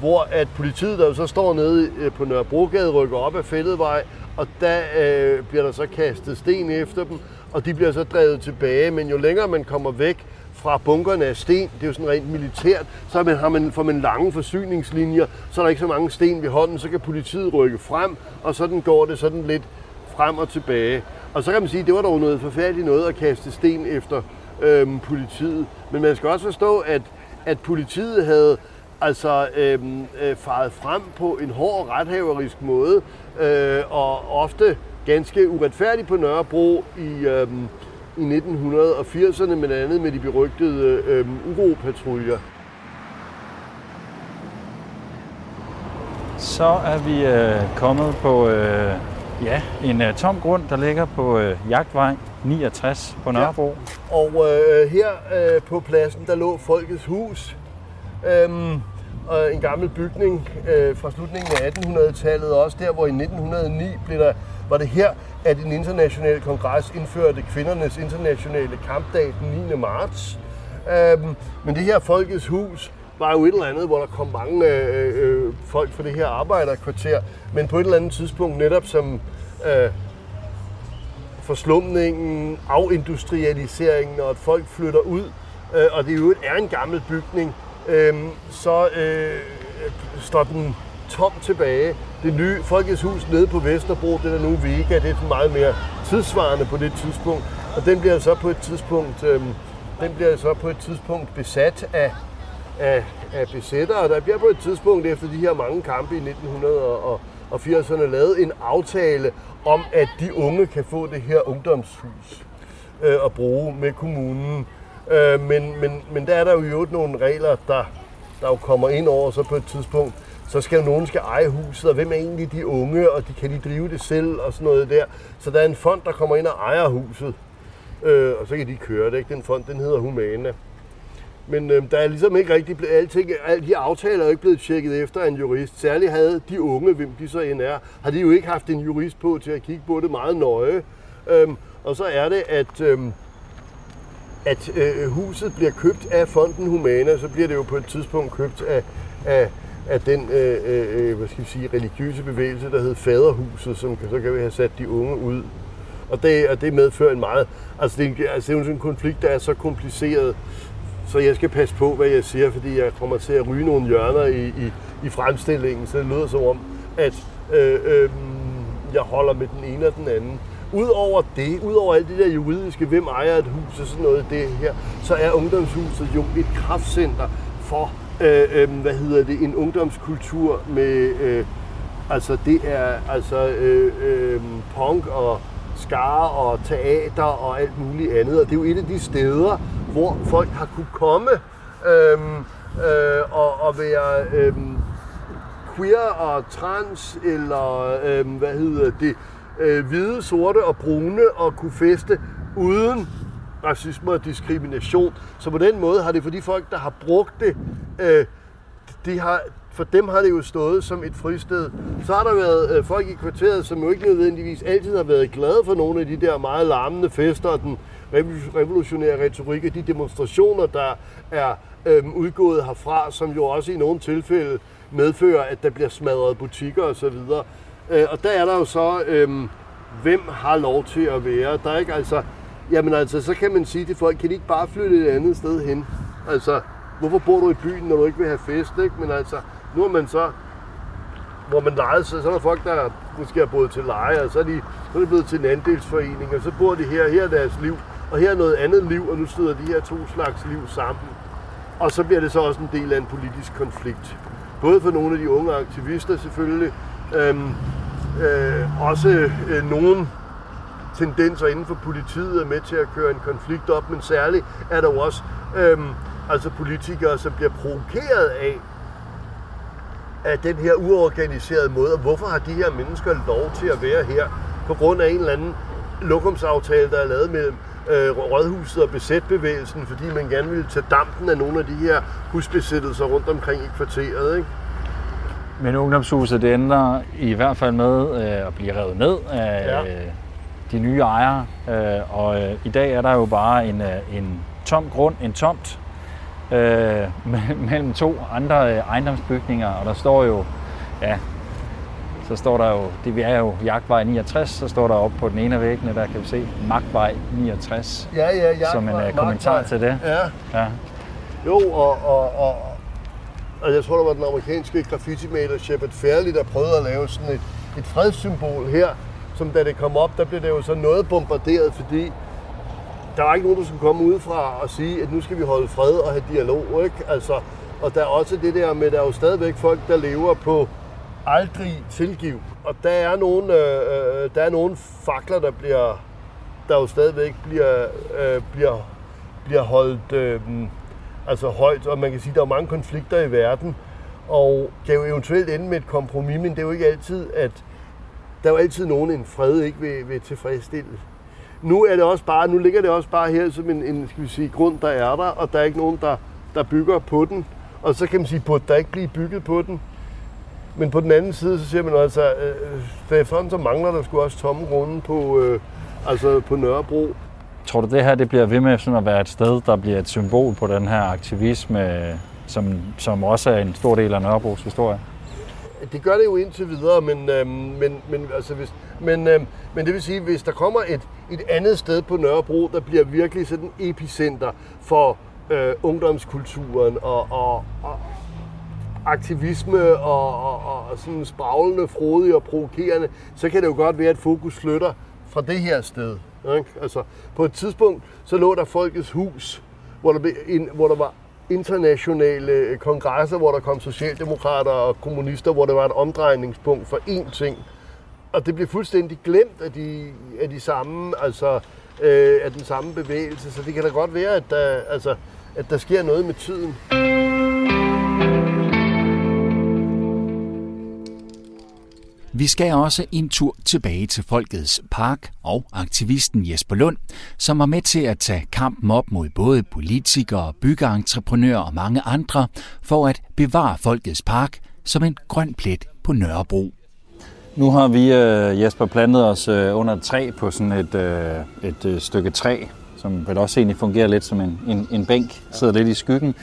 hvor at politiet, der jo så står nede øh, på Nørrebrogade, rykker op af Fælledvej, og der øh, bliver der så kastet sten efter dem, og de bliver så drevet tilbage. Men jo længere man kommer væk fra bunkerne af sten, det er jo sådan rent militært, så man, har man, får man lange forsyningslinjer, så er der ikke så mange sten ved hånden, så kan politiet rykke frem, og sådan går det sådan lidt frem og tilbage. Og så kan man sige, at det var dog noget forfærdeligt noget at kaste sten efter øhm, politiet. Men man skal også forstå, at, at politiet havde altså øhm, øh, faret frem på en hård rethaverisk måde, øh, og ofte ganske uretfærdigt på Nørrebro i, øhm, i 1980'erne, men andet med de berygtede øhm, uropatruljer. Så er vi øh, kommet på øh, ja, en øh, tom grund, der ligger på øh, Jagtvej 69 på Nørrebro. Ja. Og øh, her øh, på pladsen, der lå Folkets Hus. Øhm, og en gammel bygning øh, fra slutningen af 1800-tallet, også der, hvor i 1909 blev der, var det her, at en international kongres indførte kvindernes internationale kampdag den 9. marts. Øhm, men det her Folkets Hus var jo et eller andet, hvor der kom mange øh, øh, folk fra det her arbejderkvarter, men på et eller andet tidspunkt netop som øh, forslumningen, afindustrialiseringen, og at folk flytter ud, øh, og det jo er en gammel bygning, øh, så øh, står den tom tilbage. Det nye Folkets Hus nede på Vesterbro, det der nu Vega, det er meget mere tidsvarende på det tidspunkt. Og den bliver så på et tidspunkt, øh, den bliver så på et tidspunkt besat af, af, af besættere. Og der bliver på et tidspunkt efter de her mange kampe i 1900 og, 1980'erne lavet en aftale om, at de unge kan få det her ungdomshus øh, at bruge med kommunen. Øh, men, men, men der er der jo nogle regler, der, der jo kommer ind over så på et tidspunkt. Så skal jo nogen skal eje huset, og hvem er egentlig de unge, og de, kan de drive det selv og sådan noget der. Så der er en fond, der kommer ind og ejer huset, øh, og så kan de køre det. Ikke? Den fond, den hedder Humana. Men øh, der er ligesom ikke rigtig blevet, alting, alle de aftaler er ikke blevet tjekket efter en jurist. Særligt havde de unge, hvem de så end er, har de jo ikke haft en jurist på til at kigge på det meget nøje. Øhm, og så er det, at øhm, at øh, huset bliver købt af Fonden Humana, så bliver det jo på et tidspunkt købt af, af, af den øh, øh, øh hvad skal vi sige, religiøse bevægelse, der hed Faderhuset, som så kan vi have sat de unge ud. Og det, og det medfører en meget... Altså det, er, altså det er jo en konflikt, der er så kompliceret, så jeg skal passe på, hvad jeg siger, fordi jeg kommer til at ryge nogle hjørner i, i, i fremstillingen, så det lyder som om, at øh, øh, jeg holder med den ene og den anden. Udover det, udover alt det der juridiske, hvem ejer et hus og sådan noget det her, så er ungdomshuset jo et kraftcenter for, øh, øh, hvad hedder det, en ungdomskultur med, øh, Altså det er altså øh, øh, punk og skare og teater og alt muligt andet. Og det er jo et af de steder, hvor folk har kunne komme øhm, øh, og, og være øhm, queer og trans, eller øhm, hvad hedder det, øh, hvide, sorte og brune, og kunne feste uden racisme og diskrimination. Så på den måde har det for de folk, der har brugt det, øh, de har, for dem har det jo stået som et fristed. Så har der været øh, folk i kvarteret, som jo ikke nødvendigvis altid har været glade for nogle af de der meget larmende fester og den revolutionære retorik og de demonstrationer, der er øh, udgået herfra, som jo også i nogle tilfælde medfører, at der bliver smadret butikker osv. Øh, og der er der jo så, øh, hvem har lov til at være? Der er ikke altså, jamen altså, så kan man sige til folk, kan de ikke bare flytte et andet sted hen? Altså, hvorfor bor du i byen, når du ikke vil have fest, ikke? Men altså, nu er man så, hvor man lejer sig, så er der folk, der måske har boet til leje, og så er, de, så er de blevet til en andelsforening, og så bor de her, her er deres liv, og her er noget andet liv, og nu støder de her to slags liv sammen. Og så bliver det så også en del af en politisk konflikt. Både for nogle af de unge aktivister selvfølgelig, øhm, øh, også øh, nogle tendenser inden for politiet er med til at køre en konflikt op, men særligt er der jo også øhm, altså politikere, som bliver provokeret af, af den her uorganiserede måde, og hvorfor har de her mennesker lov til at være her på grund af en eller anden lokumsaftale, der er lavet mellem øh, Rådhuset og besætbevægelsen, fordi man gerne ville tage dampen af nogle af de her husbesættelser rundt omkring i kvarteret. Ikke? Men ungdomshuset, det ender i hvert fald med øh, at blive revet ned af ja. øh, de nye ejere. Øh, og øh, i dag er der jo bare en, øh, en tom grund, en tomt, øh, mellem to andre øh, ejendomsbygninger, og der står jo, ja, så står der jo, det vi er jo Jagtvej 69, så står der op på den ene af væggene, der kan vi se Magtvej 69, Ja, ja, Jagtvej, som en uh, kommentar Magtvej. til det. Ja. Ja. Jo, og, og, og, og jeg tror, der var den amerikanske graffiti-maler Shepard Fairley, der prøvede at lave sådan et, et fredssymbol her, som da det kom op, der blev det jo så noget bombarderet, fordi der var ikke nogen, der skulle komme udefra og sige, at nu skal vi holde fred og have dialog, ikke? Altså, og der er også det der med, at der er jo stadigvæk folk, der lever på aldrig tilgiv. Og der er nogle, øh, øh, der er nogle fakler, der bliver, der jo stadigvæk bliver, øh, bliver, bliver holdt øh, altså højt, og man kan sige, at der er mange konflikter i verden, og kan jo eventuelt ende med et kompromis, men det er jo ikke altid, at der er jo altid nogen, en fred ikke vil, vil tilfredsstille. Nu er det også bare, nu ligger det også bare her som en, en skal vi sige, grund, der er der, og der er ikke nogen, der, der bygger på den. Og så kan man sige, burde der ikke blive bygget på den? Men på den anden side, så siger man altså, øh, øh der er så mangler der skulle også tomme grunde på, øh, altså på Nørrebro. Tror du, det her det bliver ved med sådan at være et sted, der bliver et symbol på den her aktivisme, som, som også er en stor del af Nørrebros historie? Det gør det jo indtil videre, men, øh, men, men, altså hvis, men, øh, men det vil sige, hvis der kommer et, et andet sted på Nørrebro, der bliver virkelig sådan epicenter for øh, ungdomskulturen og, og, og aktivisme og, og, og sådan spraglende, frodig og provokerende, så kan det jo godt være, at fokus flytter fra det her sted. Ikke? Altså, på et tidspunkt, så lå der Folkets Hus, hvor der, blev en, hvor der var internationale øh, kongresser, hvor der kom socialdemokrater og kommunister, hvor det var et omdrejningspunkt for én ting. Og det blev fuldstændig glemt af de, af de samme, altså øh, af den samme bevægelse, så det kan da godt være, at der, altså, at der sker noget med tiden. Vi skal også en tur tilbage til Folkets Park og aktivisten Jesper Lund, som var med til at tage kampen op mod både politikere, byggeentreprenører og mange andre for at bevare Folkets Park som en grøn plet på Nørrebro. Nu har vi, øh, Jesper, plantet os øh, under et træ på sådan et, øh, et stykke træ, som vel også egentlig fungerer lidt som en, en, en bænk, sidder lidt i skyggen.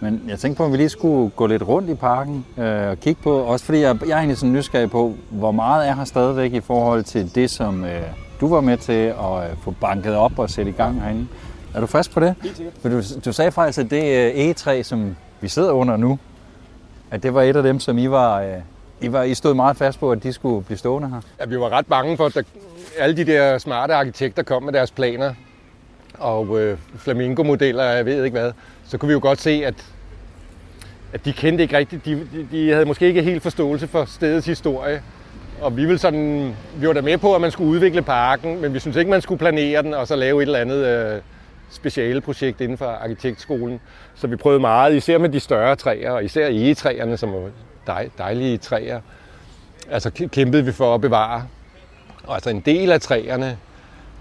Men jeg tænkte på, om vi lige skulle gå lidt rundt i parken øh, og kigge på, også fordi jeg, jeg er egentlig sådan nysgerrig på, hvor meget er her stadigvæk i forhold til det, som øh, du var med til at øh, få banket op og sætte i gang herinde. Er du frisk på det? For du, du sagde faktisk, at det øh, egetræ, som vi sidder under nu, at det var et af dem, som I var, øh, I var I stod meget fast på, at de skulle blive stående her. Ja, vi var ret bange for, at der, alle de der smarte arkitekter kom med deres planer og øh, flamingo-modeller, jeg ved ikke hvad, så kunne vi jo godt se, at, at de kendte ikke rigtigt, de, de, de havde måske ikke helt forståelse for stedets historie. Og vi, vil sådan, vi var da med på, at man skulle udvikle parken, men vi synes ikke, man skulle planere den og så lave et eller andet øh, speciale projekt inden for arkitektskolen. Så vi prøvede meget, især med de større træer, og især egetræerne, som var dej, dejlige træer. Altså kæmpede vi for at bevare. Og altså en del af træerne,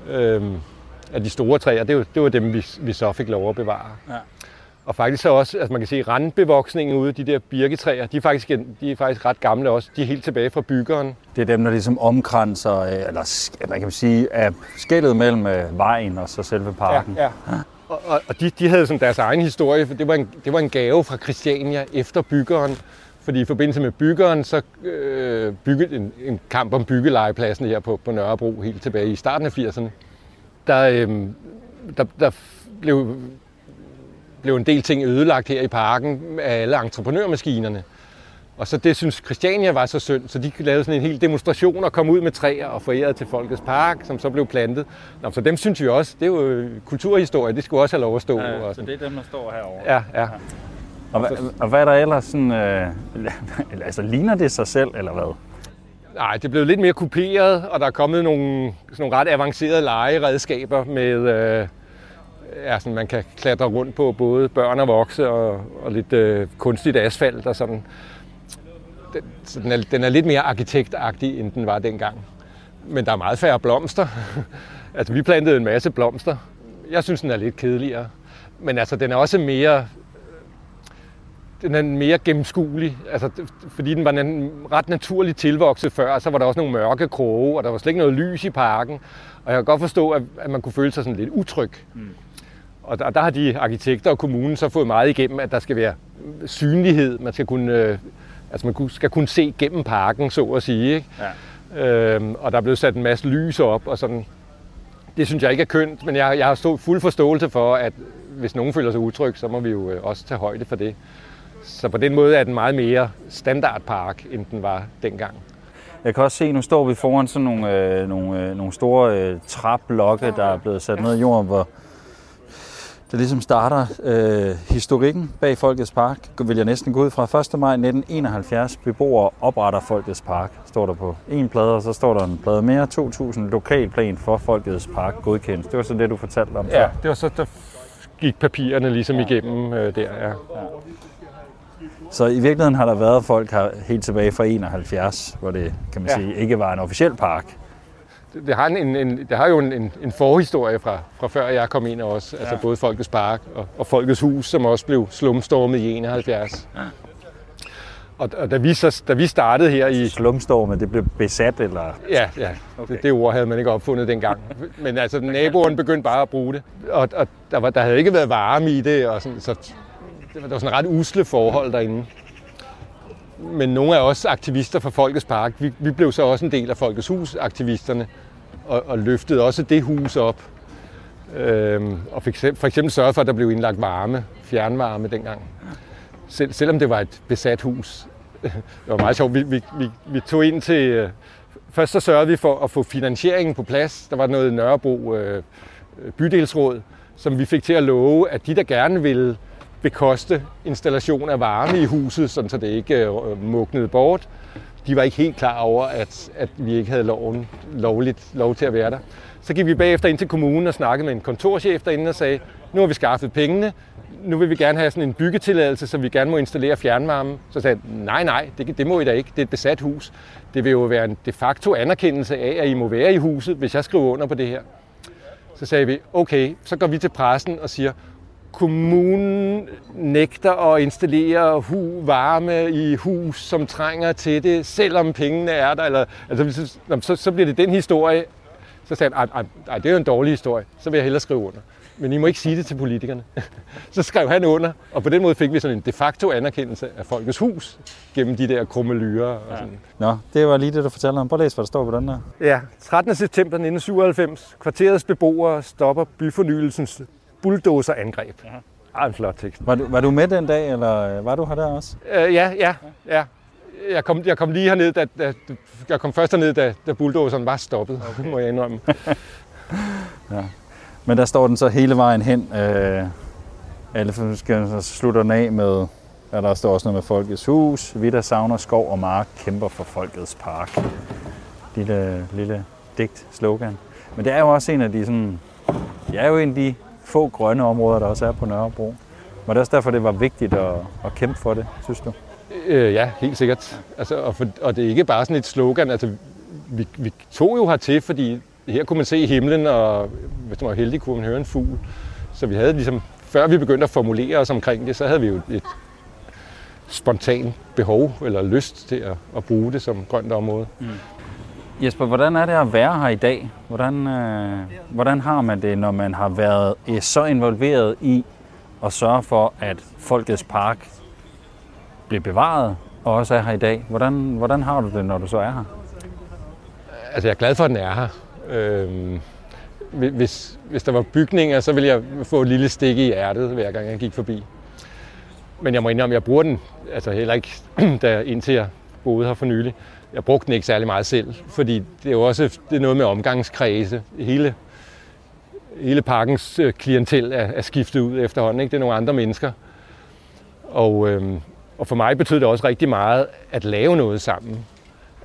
øh, af de store træer, det var, det var dem, vi, vi så fik lov at bevare. Ja. Og faktisk så også, altså man kan se randbevoksningen ude, de der birketræer, de er, faktisk, de er faktisk ret gamle også. De er helt tilbage fra byggeren. Det er dem, der ligesom omkranser, øh, eller man kan sige, er skældet mellem øh, vejen og så selve parken. Ja, ja. Og, og, og de, de havde sådan deres egen historie, for det var, en, det var en gave fra Christiania efter byggeren. Fordi i forbindelse med byggeren, så øh, byggede en, en kamp om byggelegepladsen her på, på Nørrebro helt tilbage i starten af 80'erne. Der, øh, der, der blev blev en del ting ødelagt her i parken af alle entreprenørmaskinerne. Og så det synes Christiania var så synd, så de lavede sådan en hel demonstration og kom ud med træer og forærede til Folkets Park, som så blev plantet. Nå, så dem synes vi også, det er jo kulturhistorie, det skulle også have lov at stå. Ja, og så det er dem, der står herovre? Ja, ja. Og, hvad, og hvad er der ellers sådan, øh, altså ligner det sig selv, eller hvad? Nej, det blev lidt mere kuperet, og der er kommet nogle, sådan nogle ret avancerede legeredskaber med, øh, ja, sådan, man kan klatre rundt på både børn og vokse og, og lidt øh, kunstigt asfalt og sådan. Den, så den, er, den er lidt mere arkitektagtig, end den var dengang. Men der er meget færre blomster. altså, vi plantede en masse blomster. Jeg synes, den er lidt kedeligere. Men altså, den er også mere den er mere gennemskuelig, altså, fordi den var ret naturligt tilvokset før, så var der også nogle mørke kroge, og der var slet ikke noget lys i parken. Og jeg kan godt forstå, at, at man kunne føle sig sådan lidt utryg. Mm. Og der, der har de arkitekter og kommunen så fået meget igennem, at der skal være synlighed. Man skal kunne, øh, altså man skal kunne se gennem parken, så at sige. Ikke? Ja. Øhm, og der er blevet sat en masse lys op og sådan. Det synes jeg ikke er kønt, men jeg, jeg har stået fuld forståelse for, at hvis nogen føler sig utryg, så må vi jo øh, også tage højde for det. Så på den måde er den meget mere standardpark, end den var dengang. Jeg kan også se, nu står vi foran sådan nogle, øh, nogle, øh, nogle store øh, træblokke, der er blevet sat ned i jorden, hvor, det ligesom starter øh, historikken bag Folkets Park, vil jeg næsten gå ud fra 1. maj 1971. Beboere opretter Folkets Park, står der på en plade, og så står der en plade mere. 2000 lokalplan for Folkets Park godkendt. Det var så det, du fortalte om Ja, før. det var så, der gik papirerne ligesom ja. igennem øh, der, ja. ja. Så i virkeligheden har der været folk her helt tilbage fra 71, hvor det, kan man ja. sige, ikke var en officiel park det har, en, en, det har jo en, en, en forhistorie fra, fra før jeg kom ind også. Altså ja. Altså både Folkets Park og, og Folkets Hus, som også blev slumstormet i 71. Ja. Og, og da, vi så, da vi startede her i... Slumstormet, det blev besat, eller? Ja, ja. Okay. Det, det ord havde man ikke opfundet dengang. Men altså, naboen begyndte bare at bruge det. Og, og der, var, der havde ikke været varme i det, og sådan, så det var, der var sådan ret usle forhold derinde men nogle af os aktivister for Folkets Park, vi, vi blev så også en del af Folkets Hus-aktivisterne og, og løftede også det hus op. Øhm, og fik for eksempel sørget for, at der blev indlagt varme, fjernvarme dengang. Sel, selvom det var et besat hus. det var meget sjovt. Vi, vi, vi, vi tog ind til... Øh, først så sørgede vi for at få finansieringen på plads. Der var noget Nørrebro øh, bydelsråd, som vi fik til at love, at de, der gerne ville bekoste installation af varme i huset, sådan så det ikke øh, mugnede bort. De var ikke helt klar over, at, at vi ikke havde loven, lovligt lov til at være der. Så gik vi bagefter ind til kommunen og snakkede med en kontorchef derinde og sagde, nu har vi skaffet pengene, nu vil vi gerne have sådan en byggetilladelse, så vi gerne må installere fjernvarme. Så sagde han, nej, nej, det, det må I da ikke. Det er et besat hus. Det vil jo være en de facto anerkendelse af, at I må være i huset, hvis jeg skriver under på det her. Så sagde vi, okay, så går vi til pressen og siger, kommunen nægter at installere hu, varme i hus, som trænger til det, selvom pengene er der. Eller, altså, så, så bliver det den historie. Så sagde han, nej, det er jo en dårlig historie, så vil jeg hellere skrive under. Men I må ikke sige det til politikerne. så skrev han under, og på den måde fik vi sådan en de facto anerkendelse af Folkets Hus gennem de der krumme Og sådan. Ja. Nå, det var lige det, du fortalte om. Prøv at læse, hvad der står på den der. Ja, 13. september 1997. Kvarterets beboere stopper byfornyelsens bulldozer-angreb. Ja. Ah, en flot tekst. Var du, var du med den dag, eller var du her der også? Øh, ja, ja, ja. Jeg kom, jeg kom lige herned, da, da, jeg kom først herned, da, da bulldozeren var stoppet, okay. må jeg indrømme. ja. Men der står den så hele vejen hen. Øh, alle skal så slutter den af med, ja, der står også noget med Folkets Hus. Vi, der savner skov og mark, kæmper for Folkets Park. lille, lille digt, slogan. Men det er jo også en af de sådan, det er jo en af de få grønne områder, der også er på Nørrebro. Var det også derfor, det var vigtigt at, at kæmpe for det, synes du? Øh, ja, helt sikkert. Altså, og, for, og det er ikke bare sådan et slogan. Altså, vi, vi tog jo hertil, fordi her kunne man se himlen, og hvis man var heldig, kunne man høre en fugl. Så vi havde ligesom, før vi begyndte at formulere os omkring det, så havde vi jo et spontant behov eller lyst til at, at bruge det som grønt område. Mm. Jesper, hvordan er det at være her i dag? Hvordan, øh, hvordan har man det, når man har været øh, så involveret i at sørge for, at Folkets Park bliver bevaret og også er her i dag? Hvordan, hvordan har du det, når du så er her? Altså, jeg er glad for, at den er her. Øh, hvis, hvis der var bygninger, så ville jeg få et lille stik i hjertet, hver gang jeg gik forbi. Men jeg må indrømme, at jeg bruger den altså heller ikke, da, indtil jeg boede her for nylig. Jeg brugte den ikke særlig meget selv, fordi det er jo også det er noget med omgangskredse. Hele, hele parkens øh, klientel er, er skiftet ud efterhånden. Ikke? Det er nogle andre mennesker. Og, øhm, og for mig betød det også rigtig meget at lave noget sammen.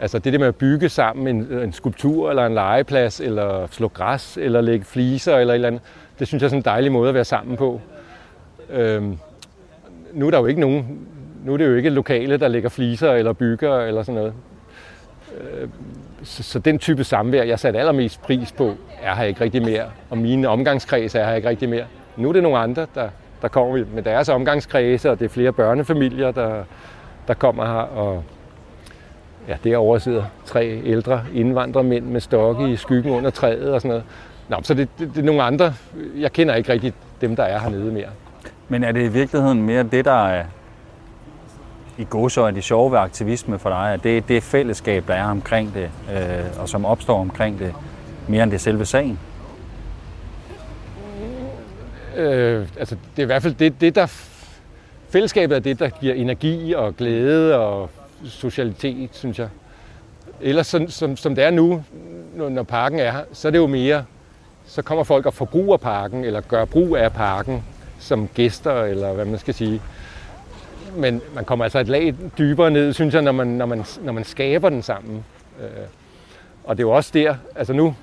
Altså det der med at bygge sammen en, en skulptur eller en legeplads, eller slå græs, eller lægge fliser eller et eller andet, det synes jeg er sådan en dejlig måde at være sammen på. Øhm, nu er der jo ikke nogen, nu er det jo ikke lokale, der lægger fliser eller bygger eller sådan noget. Øh, så, så den type samvær, jeg satte allermest pris på, er her ikke rigtig mere. Og mine omgangskreds er her ikke rigtig mere. Nu er det nogle andre, der, der kommer med deres omgangskredse, og det er flere børnefamilier, der, der kommer her. Og ja, derovre sidder tre ældre indvandrermænd med stokke i skyggen under træet og sådan noget. Nå, så det, det, det er nogle andre. Jeg kender ikke rigtig dem, der er hernede mere. Men er det i virkeligheden mere det, der i godsøjne det sjove ved aktivisme for dig, at det er det fællesskab, der er omkring det, øh, og som opstår omkring det, mere end det selve sagen? Øh, altså, det er i hvert fald det, det, der... Fællesskabet er det, der giver energi og glæde og socialitet, synes jeg. Ellers som, som, som det er nu, når parken er her, så er det jo mere, så kommer folk og forbruger parken, eller gør brug af parken som gæster, eller hvad man skal sige. Men man kommer altså et lag dybere ned, synes jeg, når man, når man, når man skaber den sammen. Øh, og det er jo også der, altså nu,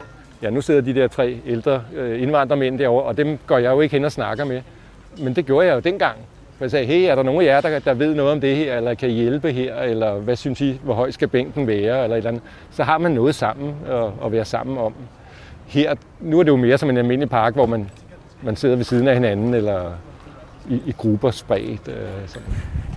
ja, nu sidder de der tre ældre øh, indvandrermænd derovre, og dem går jeg jo ikke hen og snakker med. Men det gjorde jeg jo dengang. For jeg sagde, hey, er der nogen af jer, der, der ved noget om det her, eller kan hjælpe her, eller hvad synes I, hvor høj skal bænken være, eller et eller andet. Så har man noget sammen at, at være sammen om. Her, nu er det jo mere som en almindelig park, hvor man, man sidder ved siden af hinanden, eller i, i grupper spredt. Øh, sådan.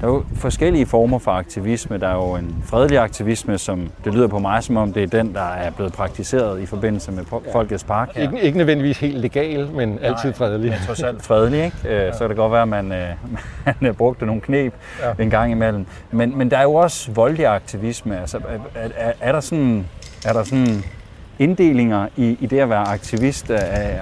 Der er jo forskellige former for aktivisme. Der er jo en fredelig aktivisme, som det lyder på mig, som om det er den, der er blevet praktiseret i forbindelse med Folkets Park. Her. Ikke, ikke nødvendigvis helt legal, men Nej, altid fredelig. Men trods alt fredelig, ikke? Øh, ja. Så kan det godt være, at man, øh, man brugte nogle knep ja. en gang imellem. Men, men der er jo også voldelig aktivisme. Altså, er, er, er der sådan, er der sådan inddelinger i, i det at være aktivist?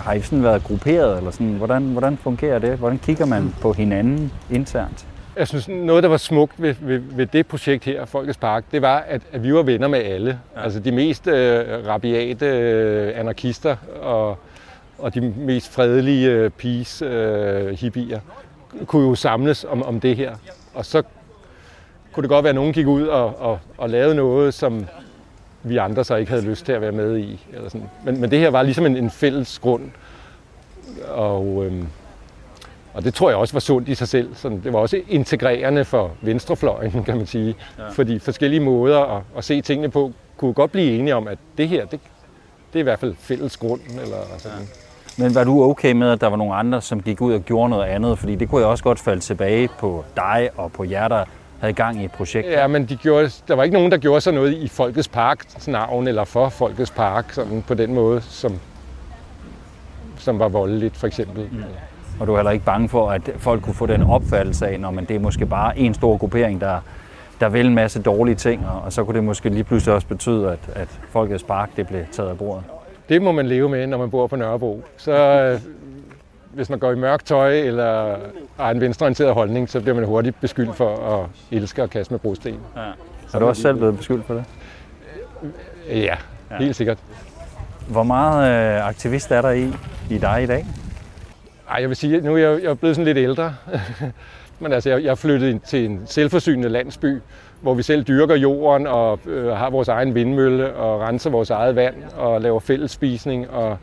Har I sådan været grupperet, eller sådan? Hvordan, hvordan fungerer det? Hvordan kigger man på hinanden internt? Jeg synes, noget, der var smukt ved, ved, ved det projekt her, Folkets Park, det var, at, at vi var venner med alle. Ja. Altså de mest øh, rabiate øh, anarkister og, og de mest fredelige øh, peace øh, hippier kunne jo samles om, om det her. Og så kunne det godt være, at nogen gik ud og, og, og lavede noget, som vi andre så ikke havde lyst til at være med i. Eller sådan. Men, men det her var ligesom en, en fælles grund. Og, øhm, og det tror jeg også var sundt i sig selv. Sådan, det var også integrerende for venstrefløjen, kan man sige. Ja. Fordi forskellige måder at, at se tingene på, kunne godt blive enige om, at det her, det, det er i hvert fald fælles grund. Eller sådan. Ja. Men var du okay med, at der var nogle andre, som gik ud og gjorde noget andet? Fordi det kunne jeg også godt falde tilbage på dig og på jer, der havde gang i et projekt. Ja, men de gjorde, der var ikke nogen, der gjorde sig noget i Folkets Parks navn, eller for Folkets Park, sådan på den måde, som, som var voldeligt, for eksempel. Mm. Og du er heller ikke bange for, at folk kunne få den opfattelse af, når man det er måske bare en stor gruppering, der, der vil en masse dårlige ting, og så kunne det måske lige pludselig også betyde, at, at Folkets Park det blev taget af bordet. Det må man leve med, når man bor på Nørrebro. Så øh, hvis man går i mørkt tøj eller har en venstreorienteret holdning, så bliver man hurtigt beskyldt for at elske og kaste med brosten. Ja. Har du også selv blevet beskyldt for det? Ja, ja. helt sikkert. Hvor meget øh, aktivist er der i, i dig i dag? Ej, jeg vil sige, nu er jeg, jeg er blevet sådan lidt ældre. men altså, jeg, jeg flyttede til en selvforsynende landsby, hvor vi selv dyrker jorden og øh, har vores egen vindmølle og renser vores eget vand og laver fællesspisning og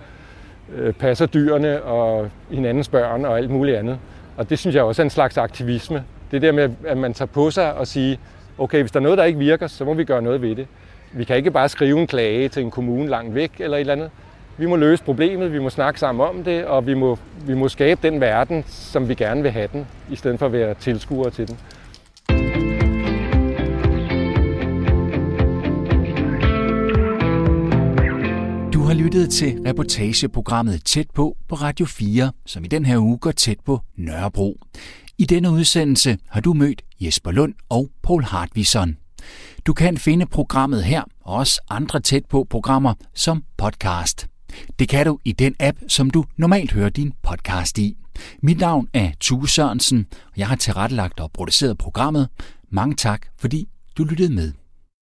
øh, passer dyrene og hinandens børn og alt muligt andet. Og det synes jeg også er en slags aktivisme. Det der med, at man tager på sig og sige, okay, hvis der er noget, der ikke virker, så må vi gøre noget ved det. Vi kan ikke bare skrive en klage til en kommune langt væk eller et eller andet. Vi må løse problemet, vi må snakke sammen om det, og vi må, vi må skabe den verden, som vi gerne vil have den, i stedet for at være tilskuere til den. Har lyttet til reportageprogrammet Tæt på på Radio 4, som i den her uge går tæt på Nørrebro. I denne udsendelse har du mødt Jesper Lund og Paul Hartvison. Du kan finde programmet her og også andre tæt på programmer som podcast. Det kan du i den app, som du normalt hører din podcast i. Mit navn er Tue Sørensen, og jeg har tilrettelagt og produceret programmet. Mange tak, fordi du lyttede med.